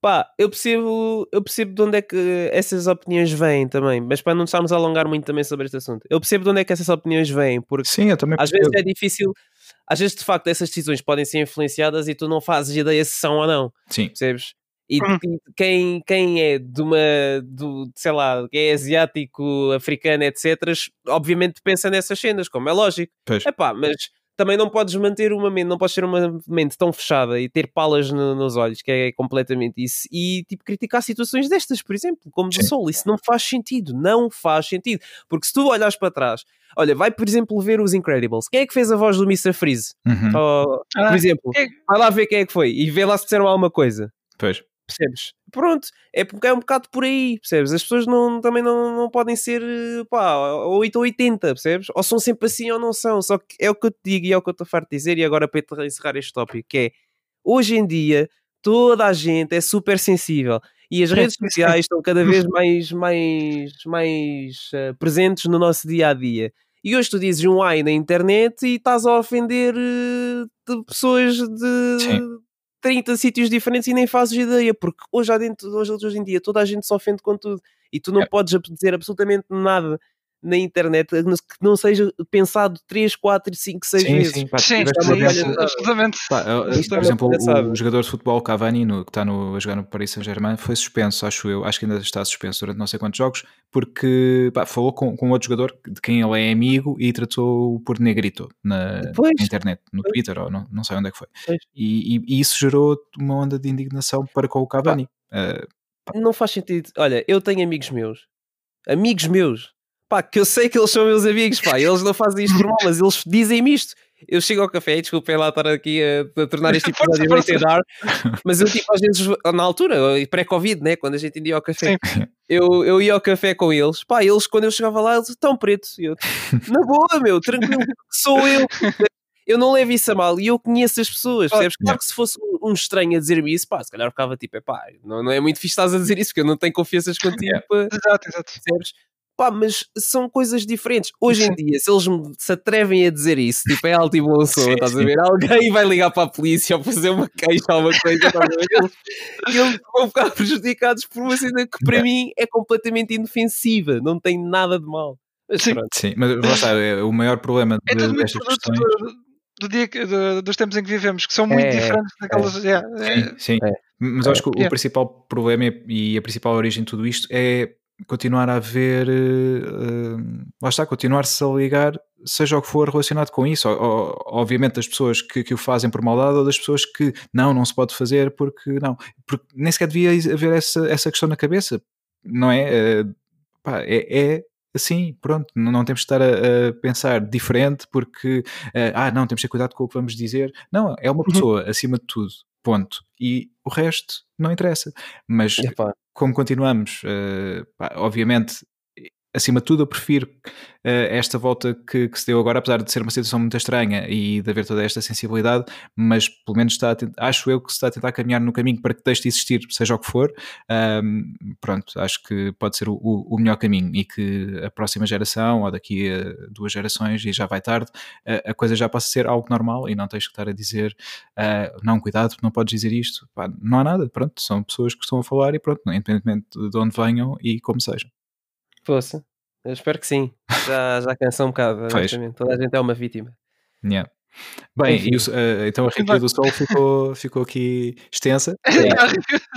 Pá, eu percebo, eu percebo de onde é que essas opiniões vêm também, mas para não estarmos a alongar muito também sobre este assunto, eu percebo de onde é que essas opiniões vêm, porque Sim, eu também às vezes é difícil, às vezes de facto essas decisões podem ser influenciadas e tu não fazes ideia se são ou não, Sim. percebes? E, hum. quem, quem é de uma, do, sei lá, quem é asiático, africano, etc., obviamente pensa nessas cenas, como é lógico. É pá, mas também não podes manter uma mente, não podes ter uma mente tão fechada e ter palas no, nos olhos, que é completamente isso, e tipo criticar situações destas, por exemplo, como do Sol, isso não faz sentido, não faz sentido, porque se tu olhas para trás, olha, vai por exemplo ver os Incredibles, quem é que fez a voz do Mr. Freeze? Uhum. Ou, por ah, exemplo, é... vai lá ver quem é que foi e vê lá se disseram alguma coisa. Pois. Percebes? Pronto, é porque é um bocado por aí, percebes? As pessoas não, também não, não podem ser pá, 8 ou 80, percebes? Ou são sempre assim ou não são. Só que é o que eu te digo e é o que eu estou a farto de dizer. E agora para encerrar este tópico, que é hoje em dia toda a gente é super sensível e as redes sociais estão cada vez mais, mais, mais uh, presentes no nosso dia a dia. E hoje tu dizes um ai na internet e estás a ofender uh, pessoas de, Sim 30 sítios diferentes e nem fazes ideia, porque hoje, dentro, hoje, hoje em dia toda a gente se ofende com tudo e tu não é. podes dizer absolutamente nada na internet que não seja pensado 3, 4, 5, 6 sim, vezes. Sim, pá, sim, sim absolutamente. Pá, por exemplo, o, o, jogador de futebol Cavani, no, que está no, a jogar no Paris Saint-Germain, foi suspenso, acho eu, acho que ainda está suspenso durante não sei quantos jogos, porque pá, falou com, com outro jogador de quem ele é amigo e tratou por negrito na, na internet, no pois. Twitter, ou não, não sei onde é que foi. E, e, e, isso gerou uma onda de indignação para com o Cavani. Uh, não faz sentido. Olha, eu tenho amigos meus, amigos meus, pá, que eu sei que eles são meus amigos, pá, eles não fazem isto por mal, mas eles dizem-me isto. Eu chego ao café, desculpem lá estar aqui a, a tornar este episódio muito dar, mas eu tipo às vezes, na altura, pré-Covid, né, quando a gente ia ao café, eu, eu ia ao café com eles, pá, eles quando eu chegava lá, eles estão pretos, eu, na boa, meu, tranquilo, sou eu. Eu não levo isso a mal e eu conheço as pessoas, percebes? Claro que se fosse um, um estranho a dizer-me isso, pá, se calhar ficava tipo, é pá, não, não é muito fixe estás a dizer isso, porque eu não tenho confianças contigo. Exato, exato. Percebes? Pá, mas são coisas diferentes. Hoje em dia, se eles se atrevem a dizer isso, tipo, é alto e bom som, estás a ver? Alguém vai ligar para a polícia ou fazer uma queixa ou uma coisa, estás a ver? Eles, eles vão ficar prejudicados por uma cena que para mim é completamente indefensiva, não tem nada de mal. Mas, sim. sim, mas lá está, é, o maior problema é de, destas questões. Do, do dia que, do, dos tempos em que vivemos, que são muito é, diferentes daquelas. É, é, sim, sim. É. mas acho que o é. principal problema e a principal origem de tudo isto é continuar a haver, uh, lá está, continuar-se a ligar, seja o que for relacionado com isso. obviamente das pessoas que, que, o fazem por maldade ou das pessoas que não, não se pode fazer porque não. Porque nem sequer devia haver essa, essa questão na cabeça, não é? Uh, pá, é, é assim, pronto, não, não, temos de estar a, a pensar diferente porque, uh, ah, não, temos que ter cuidado com o que vamos dizer. Não, é uma uhum. pessoa, uhum. acima de tudo, ponto. E o resto não interessa. Mas como continuamos, uh, pá, obviamente, acima de tudo, eu prefiro uh, esta volta que, que, se deu agora, apesar de ser uma situação muito estranha e de haver toda esta sensibilidade, mas pelo menos está acho eu que se está a tentar caminhar no caminho para que deixe de existir, seja o que for. Um, pronto, acho que pode ser o, o, melhor caminho e que a próxima geração, ou daqui a duas gerações, e já vai tarde, a, a coisa já possa ser algo normal e não tens que estar a dizer uh, não, cuidado, não podes dizer isto. Pá, não há nada, pronto, são pessoas que estão a falar e pronto, independentemente de onde venham e como sejam. Poxa, eu espero que sim. Já, já cansou um bocado, Toda a gente é uma vítima. Yeah. Bem, uh, então a review do Sol ficou, ficou aqui extensa.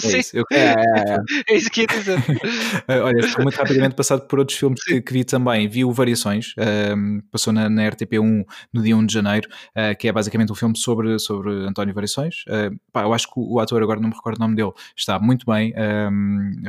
É, é, isso. Eu, é, é, é. é isso que ia dizer. uh, olha, ficou muito rapidamente passado por outros filmes que, que, vi também. Vi o Variações, uh, passou na, na, RTP1 no dia 1 de janeiro, uh, que é basicamente um filme sobre, sobre António Variações. Pá, eu acho que o, o, ator, agora não me recordo o nome dele, está muito bem,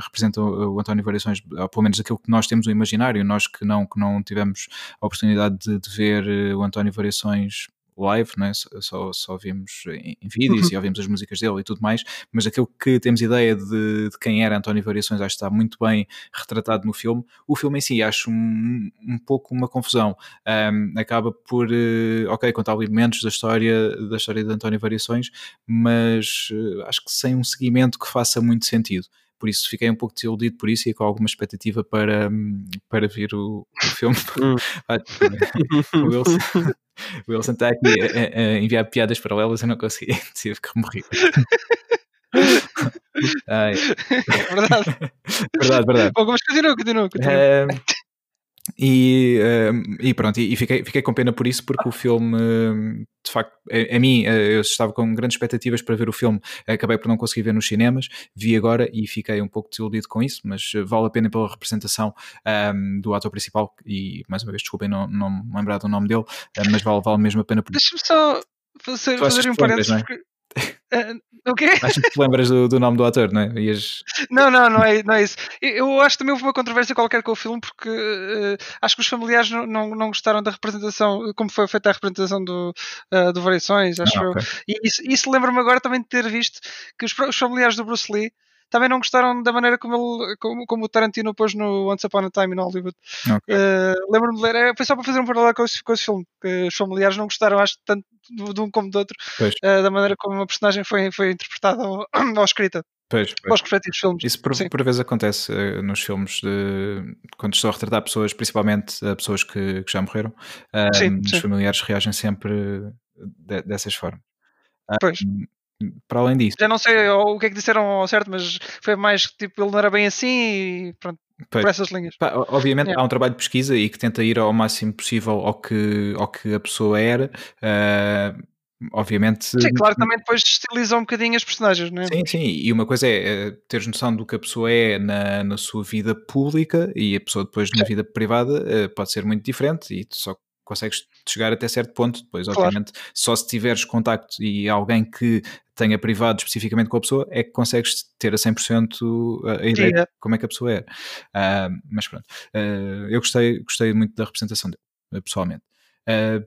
representa o, o, António Variações, pelo menos aquilo que nós temos o imaginário, nós que não, que não tivemos a oportunidade de, de ver o António Variações live, não é? só, só vimos em, em vídeos e ouvimos as músicas dele e tudo mais, mas aquilo que temos ideia de, de, quem era António Variações acho que está muito bem retratado no filme. O filme em si acho um, um pouco uma confusão. Um, acaba por, uh, ok, contar elementos da história, da história de António Variações, mas uh, acho que sem um seguimento que faça muito sentido por isso fiquei um pouco desiludido por isso e com alguma expectativa para, para ver o, o filme. Hum. o, Wilson, o Wilson está aqui a, a, enviar piadas paralelas e não consegui, tive que morrer. Ai. Verdade. verdade, verdade. Bom, mas continua, continua. continua. É, e, uh, e, pronto, e, fiquei, fiquei com pena por isso, porque o filme, de facto, a, a mim, eu estava com grandes expectativas para ver o filme, acabei por não conseguir ver nos cinemas, vi agora e fiquei um pouco desiludido com isso, mas vale a pena pela representação um, do ator principal. E mais uma vez, desculpem não, não me lembrar do nome dele, mas vale, vale mesmo a pena por isso. Deixa-me só fazer, fazer um parênteses. É? Porque Uh, o quê? Acho que te lembras do, do, nome do ator, não é? Ias... Não, não, não é, não é isso. Eu acho que também houve uma controvérsia qualquer com o filme porque uh, acho que os familiares não, não, não, gostaram da representação, como foi feita a representação do, uh, do Variações, acho ah, okay. eu. E isso, isso lembra-me agora também de ter visto que os, os familiares do Bruce Lee também não gostaram da maneira como, ele, como, como o Tarantino pôs no Once Upon a Time in Hollywood. Okay. Uh, Lembro-me de ler, é, foi só para fazer um paralelo com esse, com esse filme, que os familiares não gostaram, acho, tanto de um como do outro, uh, da maneira como a personagem foi, foi interpretada ou, ou escrita. Pois, pois. Os respectivos filmes. Isso por, por vezes acontece uh, nos filmes de, quando estou a retratar pessoas, principalmente uh, pessoas que, que, já morreram. Uh, sim, os sim. familiares reagem sempre de, dessas formas. Pois para além disso. Já não sei o que é que disseram ao certo, mas foi mais tipo, ele não era bem assim e pronto. Pois. Por essas linhas. Pá, obviamente é. há um trabalho de pesquisa e que tenta ir ao máximo possível ao que, ao que a pessoa era. Uh, obviamente. Sim, claro, também depois estilizam um bocadinho as personagens, não é? Sim, sim, e uma coisa é, é teres noção do que a pessoa é na, na sua vida pública e a pessoa depois na vida privada uh, pode ser muito diferente e só consegues chegar até certo ponto. Depois, claro. obviamente, só se tiveres contacto e alguém que tenha privado especificamente com a pessoa, é que consegues ter a 100% a ideia Sim, é. de como é que a pessoa é. Uh, mas pronto, uh, eu gostei, gostei muito da representação dele, pessoalmente. Uh,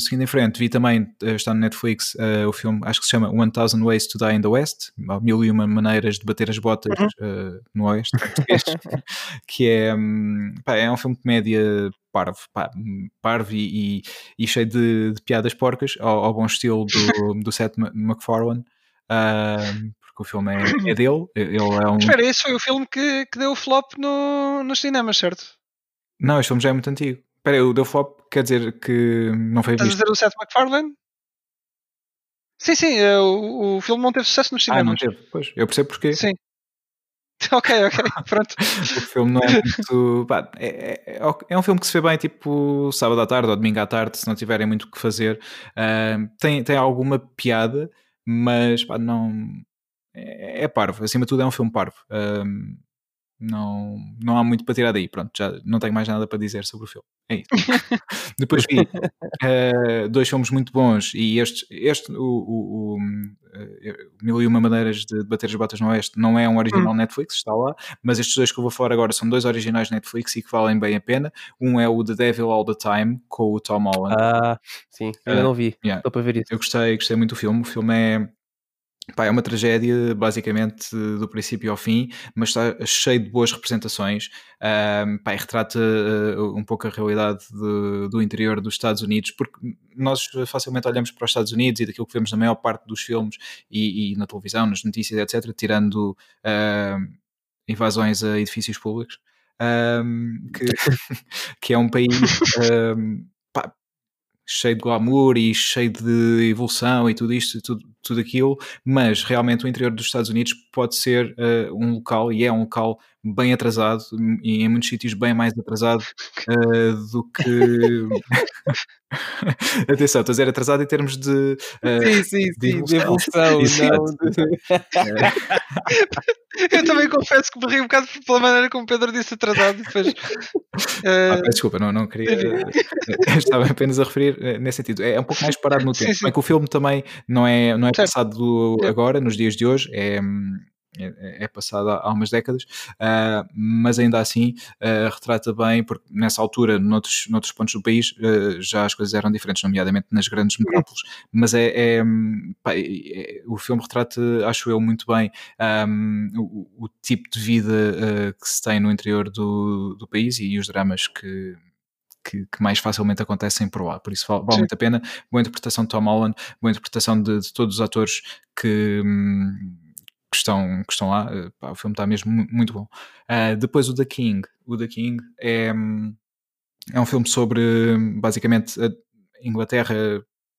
seguindo em frente, vi também, uh, está no Netflix, uh, o filme, acho que se chama One Thousand Ways to Die in the West, Mil e Uma Maneiras de Bater as Botas uhum. no Oeste, que é, um, pá, é um filme de comédia parvo, pá, parvo e, e, cheio de, de, piadas porcas, ao, ao, bom estilo do, do Seth MacFarlane. porque o filme é, é, dele, ele é um... Espera, esse foi o filme que, que deu o flop no, nos cinemas, certo? Não, este filme já é muito antigo. Espera aí, o flop quer dizer que não foi Estás visto? Estás a dizer o Seth MacFarlane? Sim, sim, eh, o, o filme não teve sucesso nos cinemas. Ah, não teve, pois, eu percebo porquê. Sim. ok, ok, pronto. o filme não é muito. Pá, é, é, é, um filme que se vê bem tipo sábado à tarde ou domingo à tarde, se não tiverem muito o que fazer. Uh, tem, tem alguma piada, mas pá, não. É, é, parvo, acima de tudo é um filme parvo. Uh, não, não há muito para tirar daí. Pronto, já não tenho mais nada para dizer sobre o filme. É isso. Depois vi uh, dois filmes muito bons e este, este o, o, o uh, Mil e Uma Maneiras de Bater as Botas no Oeste, não é um original hum. Netflix, está lá, mas estes dois que eu vou falar agora são dois originais Netflix e que valem bem a pena. Um é o The Devil All the Time, com o Tom Holland. Ah, sim, ainda uh, não vi. Yeah. Estou para ver isso. Eu gostei, gostei muito do filme. O filme é Pá, é uma tragédia basicamente do princípio ao fim, mas está cheio de boas representações. Um, pá, retrata uh, um pouco a realidade de, do interior dos Estados Unidos, porque nós facilmente olhamos para os Estados Unidos e daquilo que vemos na maior parte dos filmes e, e na televisão, nas notícias, etc., tirando invasões a edifícios públicos. Um, que, que, é um país cheio de glamour e cheio de evolução e tudo isto, tudo, tudo aquilo, mas realmente o interior dos Estados Unidos pode ser uh, um local, e é um local bem atrasado, e em muitos sítios bem mais atrasado uh, do que. Atenção, estou a dizer atrasado em termos de. Uh, sim, sim, de sim, de evolução, não. Eu também confesso que me ri um bocado pela maneira como o Pedro disse atrasado. Depois, ah, desculpa, não, não queria. Estava apenas a referir nesse sentido. É um pouco mais parado no tempo. Sim, sim. É que o filme também não é, não é passado agora, nos dias de hoje, é, é, é passado há, há umas décadas, uh, mas ainda assim uh, retrata bem, porque nessa altura, noutros, noutros pontos do país, uh, já as coisas eram diferentes, nomeadamente nas grandes metrópoles, mas é, é, pá, é, o filme retrata, acho eu, muito bem um, o, o, tipo de vida que se tem no interior do, do país e os dramas que que, que, mais facilmente acontecem por lá. Por isso vale, vale muito a pena. Boa interpretação de Tom Holland, boa interpretação de, de todos os atores que. Hum, que estão, que estão lá, eh, Pá, o filme está mesmo muito bom. Uh, depois o The King. O The King é, hum, é um filme sobre basicamente a Inglaterra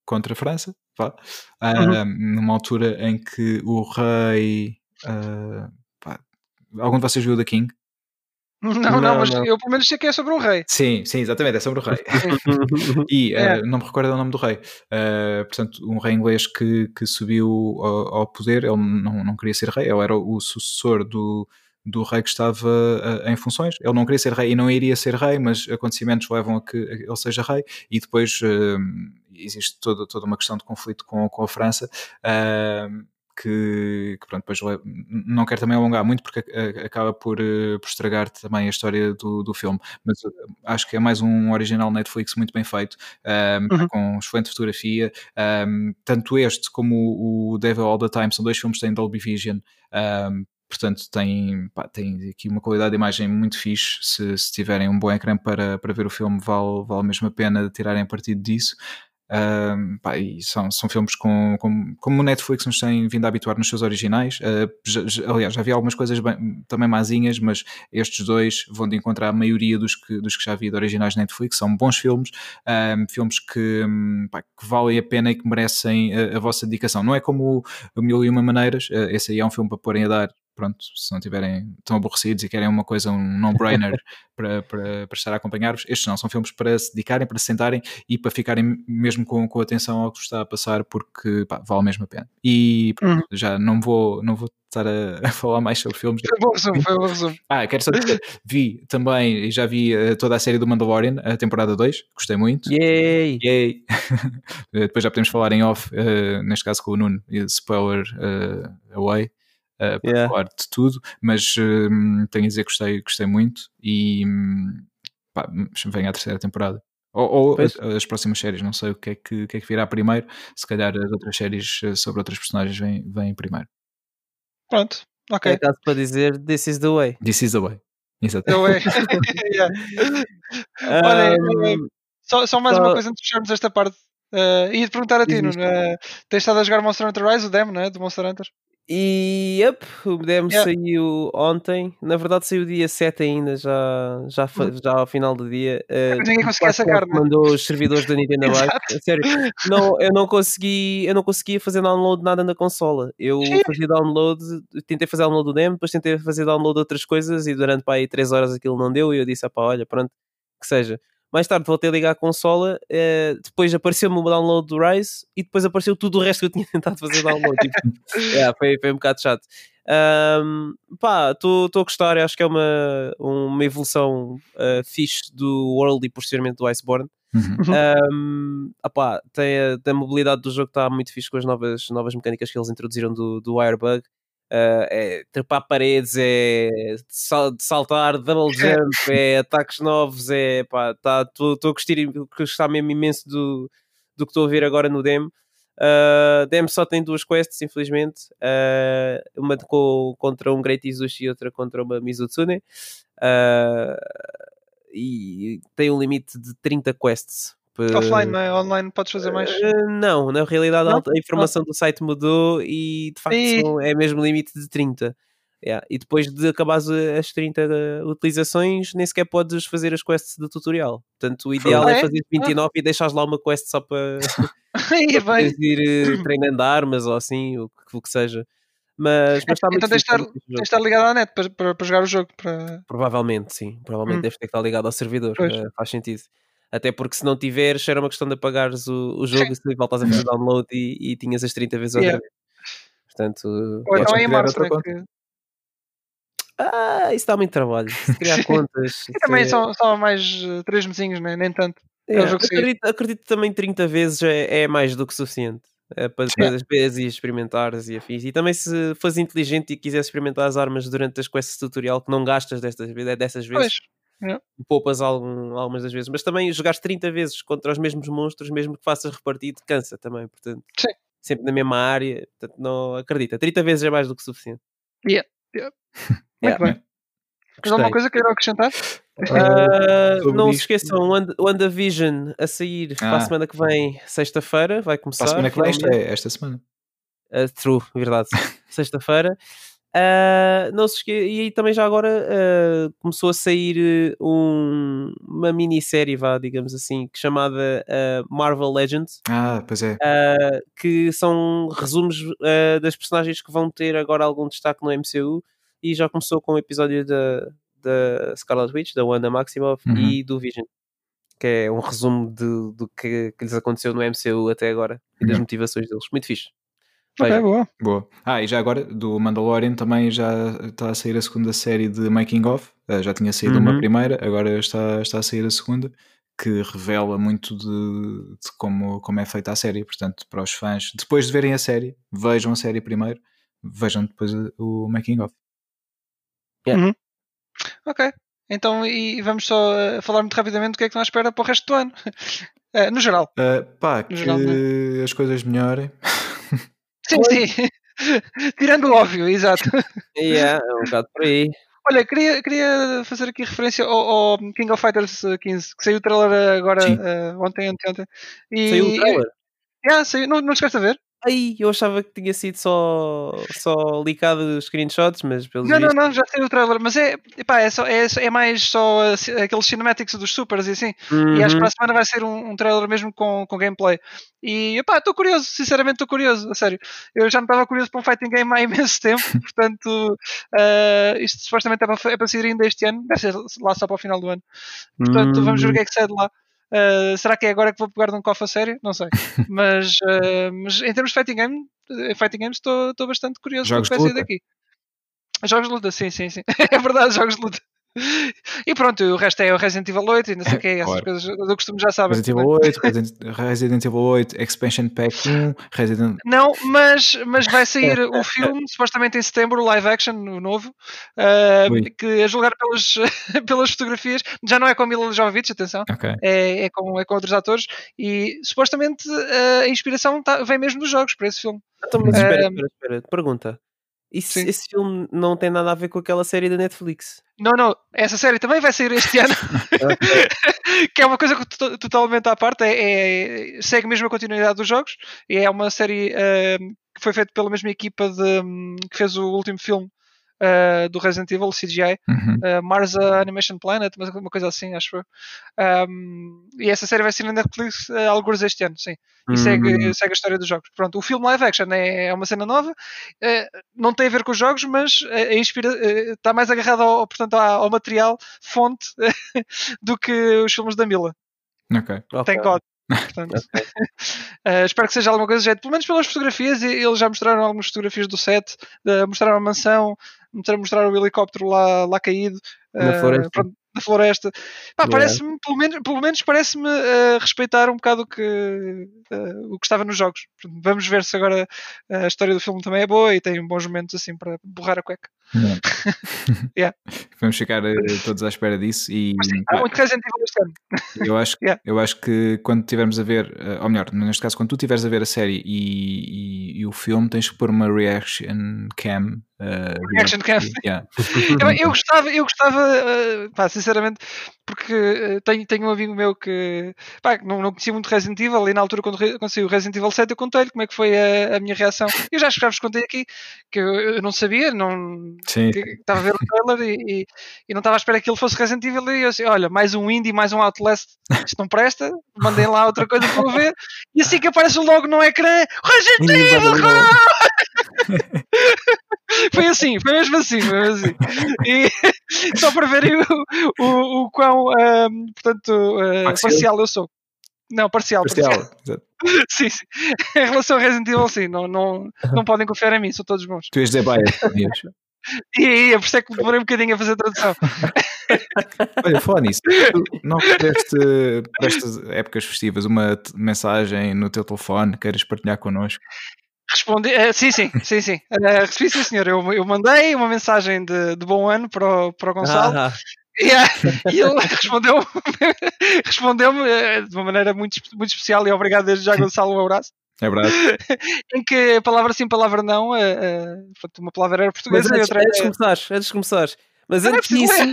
contra a França, uh, uhum. numa altura em que o rei. Uh, pá, algum de vocês viu o The King? Não, não, não, mas não. eu pelo menos sei que é sobre um rei. Sim, sim, exatamente, é sobre o rei. e é. uh, não me recordo o nome do rei. Uh, portanto, um rei inglês que, que subiu ao, ao, poder, ele não, não queria ser rei, ele era o sucessor do, do rei que estava uh, em funções. Ele não queria ser rei e não iria ser rei, mas acontecimentos levam a que ele seja rei e depois existe toda, toda uma questão de conflito com, com a França. Uh, que, que pronto, depois não quero também alongar muito porque acaba por, eh, por estragar também a história do, do filme, mas eh, acho que é mais um original Netflix muito bem feito, um, uhum. com excelente fotografia. Um, tanto este como o Devil All the Time são dois filmes que têm Dolby Vision. Um, portanto tem, pá, tem aqui uma qualidade de imagem muito fixe. Se, se tiverem um bom ecrã para, para ver o filme, vale, vale mesmo a pena tirarem partido disso. Uh, pá, e são, são filmes com, com, como o Netflix nos tem vindo a habituar nos seus originais. Uh, já, já, aliás, já havia algumas coisas bem, também mazinhas, mas estes dois vão de encontrar a maioria dos que, dos que já havia de originais Netflix. São bons filmes, uh, filmes que, pá, que, valem a pena e que merecem a, a vossa dedicação. Não é como o Mil e Uma Maneiras, ah, esse aí é um filme para porem a dar pronto, se não tiverem tão aborrecidos e querem uma coisa, um non-brainer para, para, para estar a acompanhar-vos, estes não, são filmes para se dedicarem, para se sentarem e para ficarem mesmo com, com atenção ao que está a passar, porque pá, vale mesmo a pena. E pronto, uhum. já não vou, não vou estar a, a, falar mais sobre filmes. Foi bom resumo, foi bom resumo. Ah, quero só dizer, vi também, já vi uh, toda a série do Mandalorian, a temporada 2, gostei muito. Yay! Yay! Depois já podemos falar em off, uh, neste caso com o Nuno, spoiler uh, away uh, para yeah. falar de tudo, mas uh, tenho a dizer que gostei, gostei muito e um, pá, vem a terceira temporada. Ou, ou as, as, próximas séries, não sei o que, é que, que, é que virá primeiro, se calhar as outras séries eh, sobre outras personagens vêm, vêm primeiro. Pronto, ok. É caso para dizer This is the way. This is the way. Exatamente. Olha, um, só, só mais só... uma coisa antes de fecharmos esta parte. Uh, ia-te perguntar a ti, Nuno, uh, tens estado a jogar Monster Hunter Rise, o demo, né? Do Monster Hunter? E yep, o demo yeah. saiu ontem. Na verdade, saiu dia 7 ainda, já, já, hum. já ao final do dia. Uh, ninguém conseguia sacar, né? Mandou os servidores da Nintendo abaixo. Sério, não, eu, não consegui, eu não conseguia fazer download nada na consola. Eu fazia download, tentei fazer download do demo, depois tentei fazer download de outras coisas e durante pá, aí 3 horas aquilo não deu. E eu disse: ah, pá, olha, pronto, que seja. Mais tarde voltei a ligar a consola, uh, depois apareceu-me o download do Rise e depois apareceu tudo o resto que eu tinha tentado fazer download. tipo, yeah, foi, foi um bocado chato. Um, pá, estou a gostar, acho que é uma, uma evolução uh, fixe do World e posteriormente do Iceborne. Uhum. Um, opá, tem a, a mobilidade do jogo está muito fixe com as novas, novas mecânicas que eles introduziram do, do Wirebug. Uh, é trepar paredes, é saltar, double jump, é ataques novos, é pá, estou tá, a gostar, gostar mesmo imenso do, do que estou a ver agora no demo. Uh, demo só tem duas quests, infelizmente. Uh, uma com, contra um Great Izushi e outra contra uma Mizutsune. Uh, e tem um limite de 30 quests. Offline, não é? Online podes fazer mais? Uh, não, na realidade não? a informação não. do site mudou e de facto e... é mesmo limite de 30. Yeah. E depois de acabar as 30 eh, utilizações, nem sequer podes fazer as quests do tutorial. Portanto, o ideal ah, é? é fazer 29 ah. e deixares lá uma quest só para ir eh, treinando armas ou assim, o que, o que seja. Mas, mas está então tens de estar ligado à net para, para, para, jogar o jogo. Para... Provavelmente, sim. Provavelmente hum. deve ter que estar ligado ao servidor. Uh, faz sentido. Até porque se não tiveres, era uma questão de apagares o, o jogo e voltas a fazer download e, e tinhas as 30 vezes outra vez. Portanto, Ou então é em março, né? Que... Ah, isso dá muito trabalho. Se criar contas. e também é... são, são mais 3 eh, mesinhos, né? nem tanto. É, acredito, acredito também 30 vezes é, é mais do que suficiente. É para depois vezes e experimentares e afins. E também se fores inteligente e quiseres experimentar as armas durante as quests tutorial que não gastas destas, dessas vezes, Pois. É. poupas algum, algumas das vezes. Mas também jogares 30 vezes contra os mesmos monstros, mesmo que faças repartido, cansa também. Portanto, Sim. sempre na mesma área. Portanto, não acredita. 30 vezes é mais do que suficiente. Yeah. Yeah. Muito Yeah. bem. Tens alguma Gostei. coisa que queiram acrescentar? Ah, sobre não se isto- esqueçam, o Wanda- o WandaVision a sair para a Ah. semana que vem, sexta-feira, vai começar. Para a semana que vem, finalmente. é esta semana. Uh, true, verdade. Sexta-feira. Uh, não se esque... E aí também já agora uh, começou a sair uh, um- uma minissérie, vá, digamos assim, chamada uh, Marvel Legends, Ah, pois é. que são resumos das personagens que vão ter agora algum destaque no MCU e já começou com o episódio da, da Scarlet Witch, da Wanda Maximoff Uhum. e do Vision. Que é um resumo de- do que, que lhes aconteceu no MCU até agora e das Uhum. motivações deles. Muito fixe. Ok, Veja. boa. Boa. Ah, e já agora, do Mandalorian também já está a sair a segunda série de Making of. Eh, já tinha saído uma Uhum. primeira, agora está, está a sair a segunda, que revela muito de, de como, como é feita a série. Portanto, para os fãs, depois de verem a série, vejam a série primeiro, vejam depois o Making of. Ok. Então, e vamos só eh, falar muito rapidamente do que é que nós espera para o resto do ano. Eh, no geral. Uh, pá, que geral, as coisas melhorem. Sim, sim. Tirando o óbvio, exato. Yeah, é um bocado por aí. Olha, queria, queria fazer aqui referência ao, ao King of Fighters eh, 15, que saiu o trailer agora Sim. eh, ontem, anteontem. E, Saiu o trailer? Yeah, saiu, não, não chegaste a ver? Ai, eu achava que tinha sido só, só licado os screenshots, mas pelos Não, não, vistos- não, já saiu o trailer, mas é, epá, é, só, é, é mais só aqueles cinematics dos supers e assim. E acho que Uhum. para a semana vai ser um, um trailer mesmo com, com gameplay. E epá, estou curioso, sinceramente estou curioso, a sério. Eu já não estava curioso para um fighting game há imenso tempo, portanto, eh, isto supostamente é para, é para sair ainda este ano, deve ser lá só para o final do ano. Portanto, vamos ver o que é que sai de lá. Uh, será que é agora que vou pegar de um cofre a sério? Não sei. Mas, uh, mas em termos de fighting, game, eh, fighting games estou bastante curioso Jogos o que de vai sair luta. daqui. Jogos de luta, sim, sim, sim. é verdade, jogos de luta. E pronto, o resto é o Resident Evil 8 e não sei o que, essas Claro. coisas do costume já sabem. Resident Evil 8, Resident, Resident Evil 8, Expansion Pack 1, Resident. Não, mas, mas vai sair o filme, supostamente em setembro, o live action, o novo, uh, que a julgar pelas, pelas fotografias, já não é com a Mila Jovovich, atenção, Ok. é, é, com, é com outros atores, e supostamente uh, a inspiração tá- vem mesmo dos jogos para esse filme. Então, mas espera, Ehm, espera, espera. Pergunta. Sim. esse filme não tem nada a ver com aquela série da Netflix? Não, não, essa série também vai sair este ano, que é uma coisa que to- totalmente à parte, é, é- segue mesmo a continuidade dos jogos, e é uma série uh, que foi feita pela mesma equipa de, hum, que fez o último filme uh, do Resident Evil, CGI, Uhum. uh, Mars Animation Planet, mas uma coisa assim, acho eu. Um, e essa série vai ser na Netflix uh, alguns este ano, sim. E segue, Hum. segue a história dos jogos. Pronto, o filme live action é, é uma cena nova, uh, não tem a ver com os jogos, mas uh, está mais agarrado ao, portanto, ao, material, fonte, do que os filmes da Mila. Ok. Thank God. Portanto, uh, espero que seja alguma coisa do jeito. Pelo menos pelas fotografias, e- eles já mostraram algumas fotografias do set, de- mostraram a mansão, mostraram, mostraram o helicóptero lá, lá caído Na uh, floresta. pronto, na floresta. Pá, Yeah. parece-me, pelo menos, pelo menos parece-me uh, respeitar um bocado o que, uh, o que estava nos jogos. Vamos ver se agora uh, a história do filme também é boa e tem bons momentos assim para borrar a cueca. Yeah. Vamos ficar eh, todos à espera disso e Há muito Resident Evil este ano. eu acho, Yeah. eu acho que quando tivermos a ver, eh, ou melhor, neste caso, quando tu estiveres a ver a série e, e- e o filme, tens que pôr uma reaction cam. eh, Reaction cam. Yeah. Eu, eu gostava, eu gostava uh, pá, sinceramente, porque uh, tenho, tenho um amigo meu que pá, não, não conhecia muito Resident Evil e na altura quando, saiu o Resident Evil 7 eu contei-lhe como é que foi a, a minha reação. Eu já acho que já vos contei aqui que eu, eu não sabia, não Sim. que- que estava a ver o trailer e, e, e não estava à espera que ele fosse Resident Evil e eu assim, olha, mais um indie, mais um Outlast, isto não presta, mandem lá outra coisa para eu ver e assim que aparece logo no ecrã, Resident Evil! Foi assim, foi mesmo assim, foi mesmo assim. E só para verem o, o, o quão portanto, ah, Parcial. eu sou. Não, parcial, parcial. Parcial. Sim, sim. Em relação ao Resident Evil, sim, não, não, não podem confiar em mim, são todos bons. Tu dizer bias. ias. E é por isso é que demorei um bocadinho a fazer a tradução. Olha, falar nisso, tu não recebeste para estas épocas festivas uma mensagem no teu telefone que queiras partilhar connosco? Respondi, eh, sim, sim, sim, sim. Eh, recebi sim, senhor. Eu, eu mandei uma mensagem de, de bom ano para o, para o Gonçalo Ah, e, eh, e ele respondeu respondeu-me eh, de uma maneira muito, muito especial e obrigado desde já, Gonçalo, um abraço. É verdade? Em que palavra sim, palavra não, uma palavra era portuguesa e antes, outra antes de era. começares, antes de começares. Mas é antes disso.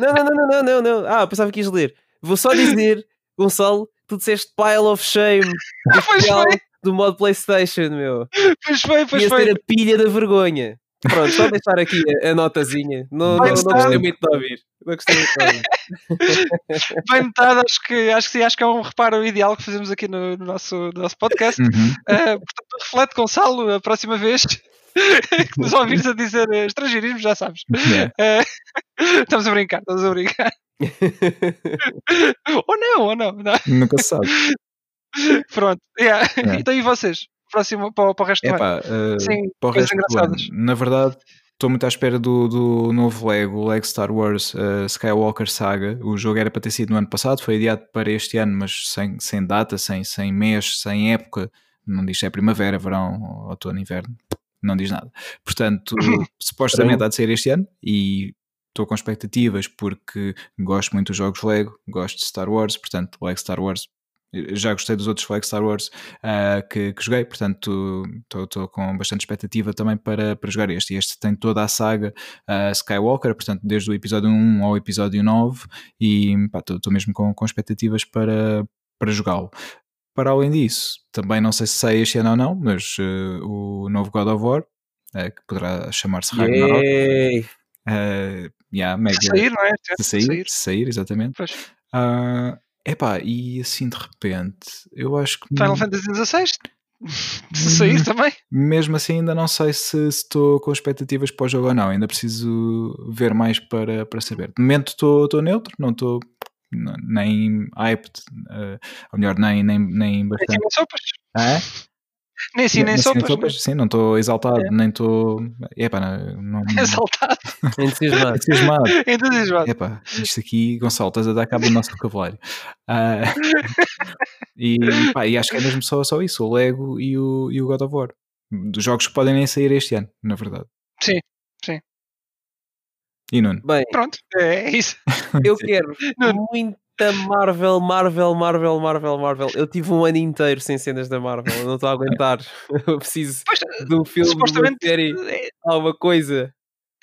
Não, não, não, não, não, não. Ah, pensava que ias ler. Vou só dizer, Gonçalo, tu disseste Pile of Shame Ah, pois foi, do modo PlayStation, meu. pois foi, pois Ia foi. ser a pilha da vergonha. Pronto, só deixar aqui a, a notazinha. Não, não, não gostei muito de ouvir. Não gostei muito de ouvir. Bem notado, acho que, acho que sim, acho que é um reparo ideal que fazemos aqui no, no nosso, no nosso podcast. Uhum. Uh, portanto, reflete, Gonçalo, a próxima vez que nos ouvires a dizer estrangeirismo, já sabes. Yeah. Uh, estamos a brincar, estamos a brincar. ou não, ou não. não. Nunca se sabe. Pronto. Yeah. É. Então, e vocês? Próximo, para, o- para o resto do ano? Epá, uh, Sim, para o coisas resto do ano, engraçadas. na verdade, estou muito à espera do, do novo Lego, o Lego Star Wars uh, Skywalker Saga. O jogo era para ter sido no ano passado, foi adiado para este ano, mas sem, sem data, sem, sem mês, sem época. Não diz se é primavera, verão, outono, inverno. Não diz nada. Portanto, supostamente há de ser este ano e estou com expectativas porque gosto muito dos jogos Lego, gosto de Star Wars, portanto, Lego Star Wars. Já gostei dos outros Lego Star Wars uh, que, que joguei, portanto estou com bastante expectativa também para, para jogar este. Este tem toda a saga uh, Skywalker, portanto, desde o episódio 1 ao episódio 9, e estou mesmo com, com expectativas para, para jogá-lo. Para além disso, também não sei se sai este ano ou não, mas uh, o novo God of War, uh, que poderá chamar-se Ragnarok, Yay. uh, yeah, mega, sair, não é? se sair, se sair, exatamente. Epá, e assim de repente, eu acho que Final Fantasy XVI? Se sair também? mesmo assim ainda não sei se se estou com expectativas para o jogo ou não, ainda preciso ver mais para, para saber. De momento estou neutro, não estou nem hyped, uh, ou melhor, nem, nem, nem bastante. Ah, é? Nem sim, nem Assim, sopas. sopas, Sim, não estou exaltado, É. nem estou. Epá, não. não? Exaltado, Entusiasmado. entusiasmado. entusiasmado. Epá, isto aqui, Gonçalo, estás a dar cabo do nosso vocabulário. Ah, e, pá, e acho que é mesmo só, só isso, o Lego e o, e o God of War. Dos jogos que podem nem sair este ano, na verdade. Sim, sim. E Nuno? Bem, Pronto, é isso. eu quero muita Marvel, Marvel, Marvel, Marvel, Marvel. Eu tive um ano inteiro sem cenas da Marvel. Eu não estou a aguentar. Eu preciso Pois, de um filme, de supostamente série, é- alguma coisa.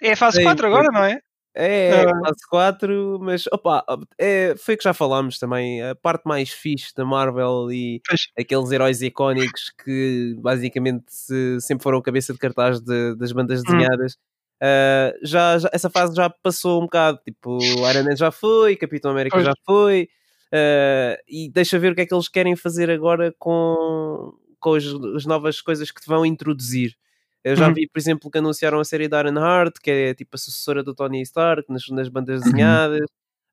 é a fase Sim, 4 agora, não é? É, Ah. fase 4, mas opa, é, foi o que já falámos também. A parte mais fixe da Marvel e Pois. aqueles heróis icónicos que basicamente se- sempre foram cabeça de cartaz de- das bandas desenhadas. Ah, já, já- essa fase já passou um bocado. Tipo, Iron Man já foi, Capitão América Pois. já foi. ah, e deixa ver o que é que eles querem fazer agora com, com as, as novas coisas que te vão introduzir. Eu já Uhum. vi, por exemplo, que anunciaram a série da Iron Heart, que é tipo a sucessora do Tony Stark nas, nas bandas Uhum. desenhadas.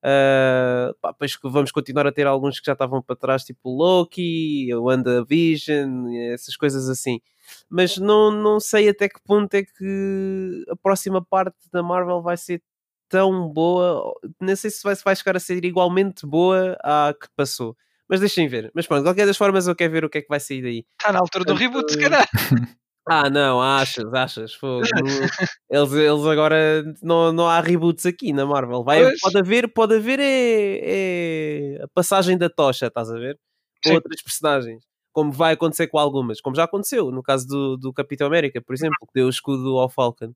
Ah, pá, depois que vamos continuar a ter alguns que já estavam para trás, tipo Loki, o WandaVision, essas coisas assim. Mas não, não sei até que ponto é que a próxima parte da Marvel vai ser tão boa. Não sei se vai, se vai chegar a ser igualmente boa à que passou. Mas deixem ver. Mas pronto, de qualquer das formas eu quero ver o que é que vai sair daí. Está na altura do reboot, se calhar. Ah, não, achas, achas. fogo. eles, eles agora não, não há reboots aqui na Marvel. Vai, Pois. pode haver, pode haver é, é a passagem da tocha, estás a ver? Com Sim. outras personagens. Como vai acontecer com algumas, como já aconteceu no caso do, do Capitão América, por exemplo, que deu o escudo ao Falcon.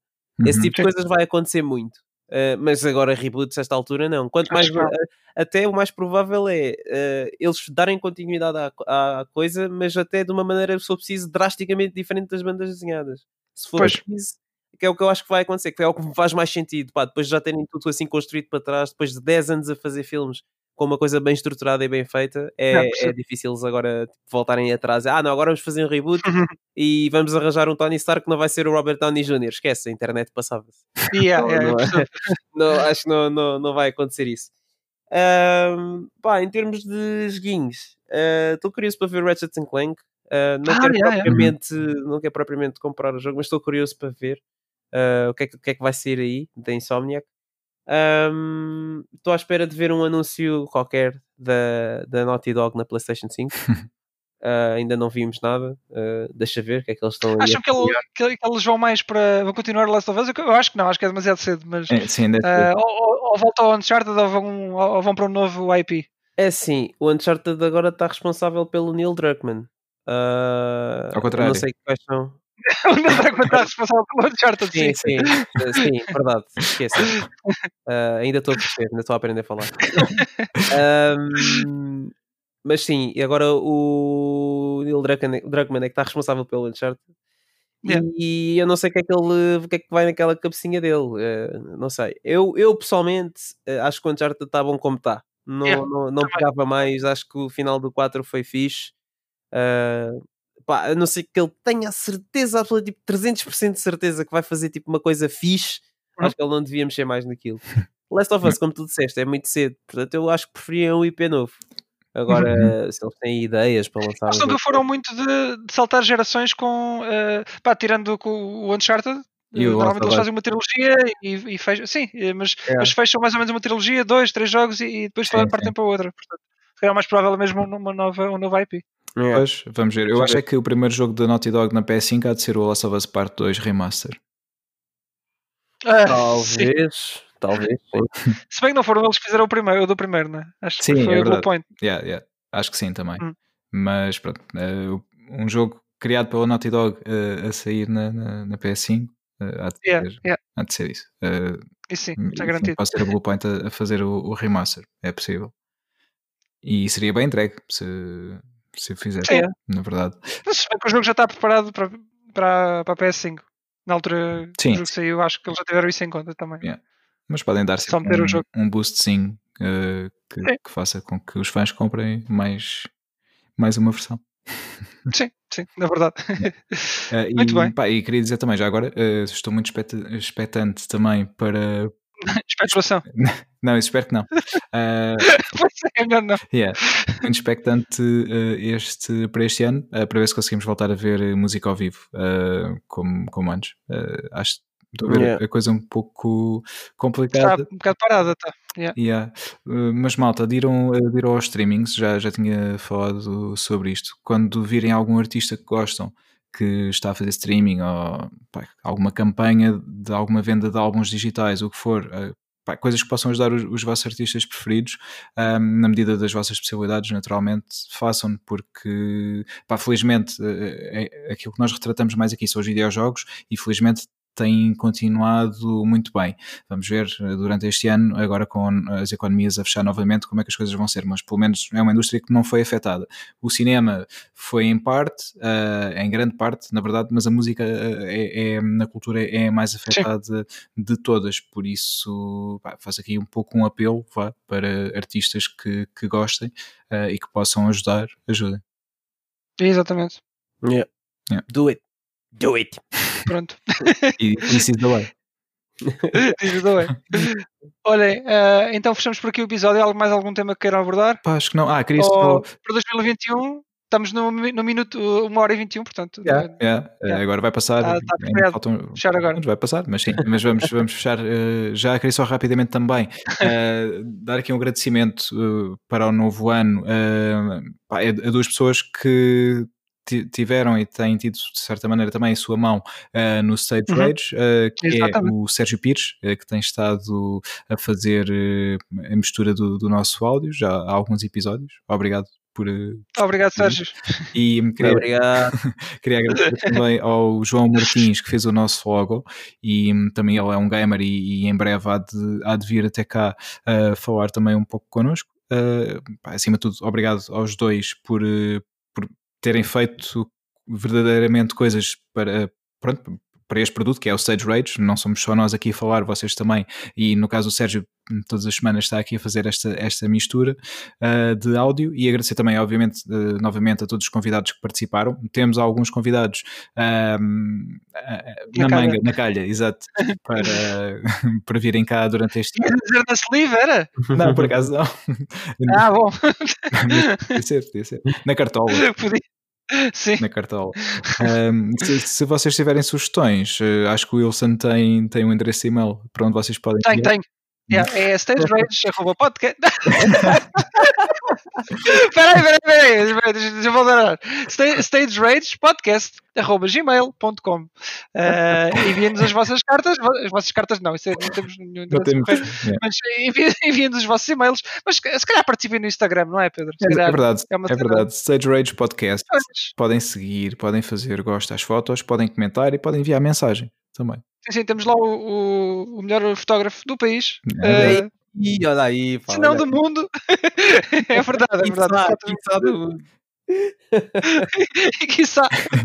Esse Uhum. tipo de coisas vai acontecer muito. Uh, mas agora reboots a esta altura não. Quanto mais uh, até o mais provável é uh, eles darem continuidade à, à coisa, mas até de uma maneira, se for preciso, drasticamente diferente das bandas desenhadas. Se for Pois. preciso, que é o que eu acho que vai acontecer, que é o que me faz mais sentido. Pá, depois de já terem tudo assim construído para trás, depois de 10 anos a fazer filmes com uma coisa bem estruturada e bem feita, é, é difícil eles agora tipo, voltarem atrás. Ah, não, agora vamos fazer um reboot e vamos arranjar um Tony Stark que não vai ser o Robert Downey Jr. Esquece, a internet passava-se. Yeah, yeah, eu não é. Não, acho que não, não, não vai acontecer isso. Ahm, pá, em termos de joguinhos, ah, estou curioso para ver Ratchet Clank. Ah, não, Ah, quero yeah, yeah. propriamente, não quero propriamente comprar o jogo, mas estou curioso para ver. uh, o, que é que, o que é que vai sair aí da Insomniac. Um, Estou à espera de ver um anúncio qualquer da, da Naughty Dog na PlayStation 5. Uh, ainda não vimos nada. Uh, deixa ver o que é que eles estão Acham que, ele, que, que, eles vão mais para. vão continuar Last of Us? Eu acho que não, acho que é demasiado cedo. Mas, é, sim, uh, ou, ou, voltam ao Uncharted ou vão, ou vão para um novo IP. É assim, o Uncharted agora está responsável pelo Neil Druckmann. ao contrário. Não sei quais são. o Neil Druckmann está responsável pelo Uncharted, sim. Sim, sim, sim verdade. Esqueci. ainda estou a crescer, ainda estou a aprender a falar. um, mas sim, e agora o Neil Druckmann, Druckmann é que está responsável pelo Uncharted. Yeah. E eu não sei o que é que ele o que é que vai naquela cabecinha dele. Uh, não sei. Eu, eu pessoalmente uh, acho que o Uncharted está bom como está. Não, yeah. não, não pegava mais. Acho que o final do 4 foi fixe. Uh, pá, a não ser que ele tenha a certeza, absoluta, tipo 300% de certeza que vai fazer tipo uma coisa fixe. Uhum. Acho que ele não devia mexer mais naquilo. Last of Us, como tu disseste, é muito cedo. Portanto, eu acho que preferia um IP novo. Agora, uhum. se eles têm ideias para lançar. Eles nunca foram muito de, de, saltar gerações com. Uh, pá, tirando com o Uncharted. E normalmente eles fazem uma trilogia e, e fecham. Sim, eh, mas, é. mas fecham mais ou menos uma trilogia, dois, três jogos e, e depois sim, partem sim. para outra. Portanto, será mais provável mesmo uma nova, um novo IP. É. Pois, vamos ver. Eu acho é que o primeiro jogo da Naughty Dog na PS5 há de ser o Last of Us Part 2 Remaster. Ah, Talvez. Sim. Talvez, sim. Se bem que não foram eles que fizeram o primeiro, o do primeiro, né? Acho que sim, foi é o Blue Point. Yeah, yeah. Acho que sim também. Hum. Mas pronto, uh, um jogo criado pela Naughty Dog uh, a sair na, na, na PS5 uh, há, de yeah, ser, yeah. há de ser isso. isso sim, está garantido. Pode ser a Blue Point a, a fazer o, o, remaster, é possível. E seria bem entregue se, se fizesse, sim. na verdade. Mas o jogo já está preparado para, para, para a PS5. Na altura que o jogo saiu, acho que eles já tiveram isso em conta também. Yeah. Mas podem dar se um, um boost sim, uh, que, que, faça com que os fãs comprem mais, mais uma versão. Sim, sim, na verdade. Uh, muito e, bem. Pá, e queria dizer também, já agora, uh, estou muito expectante também para. Expectação. Não, espero que não. Uh, é melhor não. Yeah. Muito expectante uh, este, para este ano, uh, para ver se conseguimos voltar a ver música ao vivo, como, como antes. acho Estou a ver yeah. a coisa um pouco complicada. Está um bocado parada, tá. Yeah. Yeah. Uh, mas malta, adiram, adiram aos streamings, já, já tinha falado sobre isto. Quando virem algum artista que gostam que está a fazer streaming ou pá, alguma campanha de alguma venda de álbuns digitais, o que for, pá, coisas que possam ajudar os, os vossos artistas preferidos, um, na medida das vossas especialidades, naturalmente, façam porque, pá, felizmente, uh, é, aquilo que nós retratamos mais aqui são os videojogos e felizmente tem continuado muito bem. Vamos ver eh, durante este ano, agora com as economias a fechar novamente, como é que as coisas vão ser, mas pelo menos é uma indústria que não foi afetada. O cinema foi em parte, uh, em grande parte, na verdade, mas a música eh, é, é na cultura é mais afetada de todas, por isso pá, faço aqui um pouco um apelo vá, para artistas que, que gostem uh, e que possam ajudar, ajudem. Exatamente. Yeah. Yeah. Do it. Do it. Pronto. e this is the way. this is the way. Olhem, uh, então fechamos por aqui o episódio. Há mais algum tema que queiram abordar? Pá, acho que não. Ah, queria só... Para 2021, estamos no, no minuto 1 hora e 21, portanto. Yeah, yeah. yeah. Agora vai passar. Ah, tá faltam... Fechar agora. Vai passar, mas sim. Mas vamos, vamos fechar. Uh, já queria só rapidamente também uh, dar aqui um agradecimento uh, para o novo ano pá, a duas pessoas que tiveram e têm tido, de certa maneira, também a sua mão uh, no Stage uhum. Rage, uh, que Exatamente. é o Sérgio Pires, uh, que tem estado a fazer a mistura do, do, nosso áudio já há alguns episódios. Obrigado por. Obrigado, Sérgio. E queria, Obrigado. queria agradecer também ao João Martins, que fez o nosso logo, e um, também ele é um gamer e, e, em breve há de, há de vir até cá falar também um pouco connosco. Uh, acima de tudo, obrigado aos dois por, terem feito verdadeiramente coisas para, pronto, para este produto, que é o Stage Rage. Não somos só nós aqui a falar, vocês também. E no caso, o Sérgio, todas as semanas está aqui a fazer esta, esta mistura uh, de áudio. E agradecer também, obviamente, uh, novamente a todos os convidados que participaram. Temos alguns convidados uh, na, na manga, na calha, exato, para, para virem cá durante este ano. dizer na sleeve, era? Não, por acaso não. Ah, bom. podia ser, podia ser. Na cartola. Podia. Sim. na cartola. Um, se, se vocês tiverem sugestões, uh, acho que o Wilson tem, tem um endereço de e-mail para onde vocês podem Tem, tem. Yeah, é stagerage.podcast. Peraí, peraí, peraí. peraí, Deixa deixa eu voltar. Sta- Stageragepodcast.gmail.com uh, Enviem-nos as vossas cartas. As vossas cartas não, isso é, não temos nenhum Não temos, yeah. Mas enviem- enviem-nos os vossos e-mails. Mas se calhar participem no Instagram, não é, Pedro? Se É, calhar. é verdade, é é verdade. Stage Rage Podcast. Pois. Podem seguir, podem fazer gosto às fotos, podem comentar e podem enviar mensagem também. Sim, sim, temos lá o, o- o melhor fotógrafo do país. É Uh, Ih, olha aí, não olha do aí. mundo. é verdade, é verdade. Quiçá do mundo. E quiçá,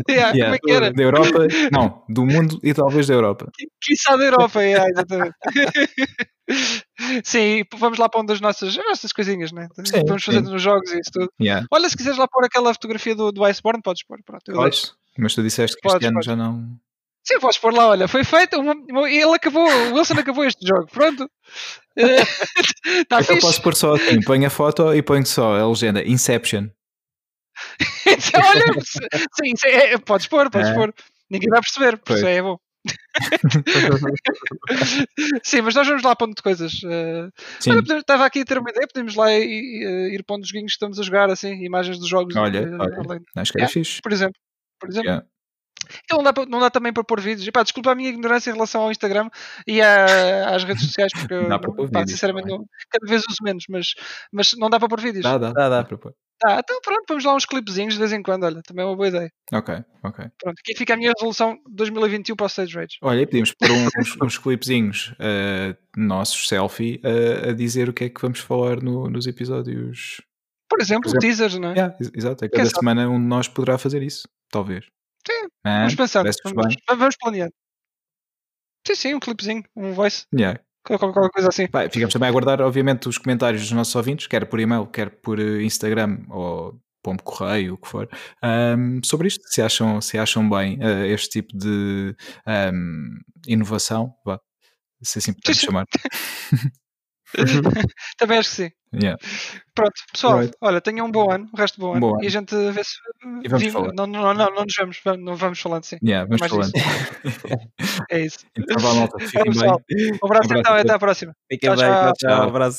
yeah, como Yeah, é que era? Da Europa, não, do mundo e talvez da Europa. Quiçá da Europa, yeah, exatamente. Sim, vamos lá para onde as nossas, as nossas coisinhas, né? Sim, vamos fazendo nos jogos e isso tudo. Yeah. Olha, se quiseres lá pôr aquela fotografia do, do Iceborne, podes pôr. Pronto, eu deixo. Podes, mas tu disseste que Podes, este ano podes. já não. Sim, podes pôr lá, olha, foi feito, uma- uma- ele acabou, o Wilson acabou este jogo, pronto. Está Eu fixe. posso pôr só assim, ponho a foto e ponho só a legenda Inception. Então, olha, sim, sim, é- podes pôr, podes É. pôr. Ninguém vai perceber, por isso é bom. Sim, mas nós vamos lá pondo de coisas. eh, Olha, estava aqui a ter uma ideia, podemos lá ir, ir, ir pondo os joguinhos que estamos a jogar, assim, imagens dos jogos. Olha, eh, olha. acho que era Yeah. fixe. por exemplo. Por exemplo. Yeah. Então não dá, não dá também para pôr vídeos. Epá, desculpa a minha ignorância em relação ao Instagram e à- às redes sociais, porque eu, Dá para pôr pá, vídeos sinceramente não- cada vez uso menos, mas, mas não dá para pôr vídeos. Dá, dá, Dá, dá. para pôr. Tá, então pronto, vamos lá uns clipezinhos de vez em quando, olha, também é uma boa ideia. Ok, ok. Pronto, aqui fica a minha resolução 2021 para o Stage Rage. Olha, e podíamos pôr uns, uns clipezinhos eh, nossos, selfie, eh, a dizer o que é que vamos falar no- nos episódios. Por exemplo, Por exemplo, teasers, não é? Yeah, ex- exato, é Quem cada semana um de nós poderá fazer isso, talvez. Sim, Ah, vamos parece-vos vamos, vamos planeando. Sim, sim, um clipezinho, um voice, Yeah. qualquer, coisa assim. Bem, ficamos também a aguardar, obviamente, os comentários dos nossos ouvintes, quer por e-mail, quer por eh, Instagram ou pombo correio, o que for, ahm, sobre isto, se acham, se acham bem eh, este tipo de ahm, inovação, vá, se assim podemos chamar. Também acho que sim. Yeah. Pronto, pessoal, Right. olha, tenham um bom ano, o resto do bom ano. Bom ano. E a gente vê se. E vamos. Não, não, não, não nos vemos, vamos- não vamos falando sim. Yeah, vamos Mais falando. É isso. Então vá, malta, fiquem bem. Um abraço Um abraço então a e até à próxima. Fiquem Tchau, bem, tchau. tchau, tchau. Um abraço.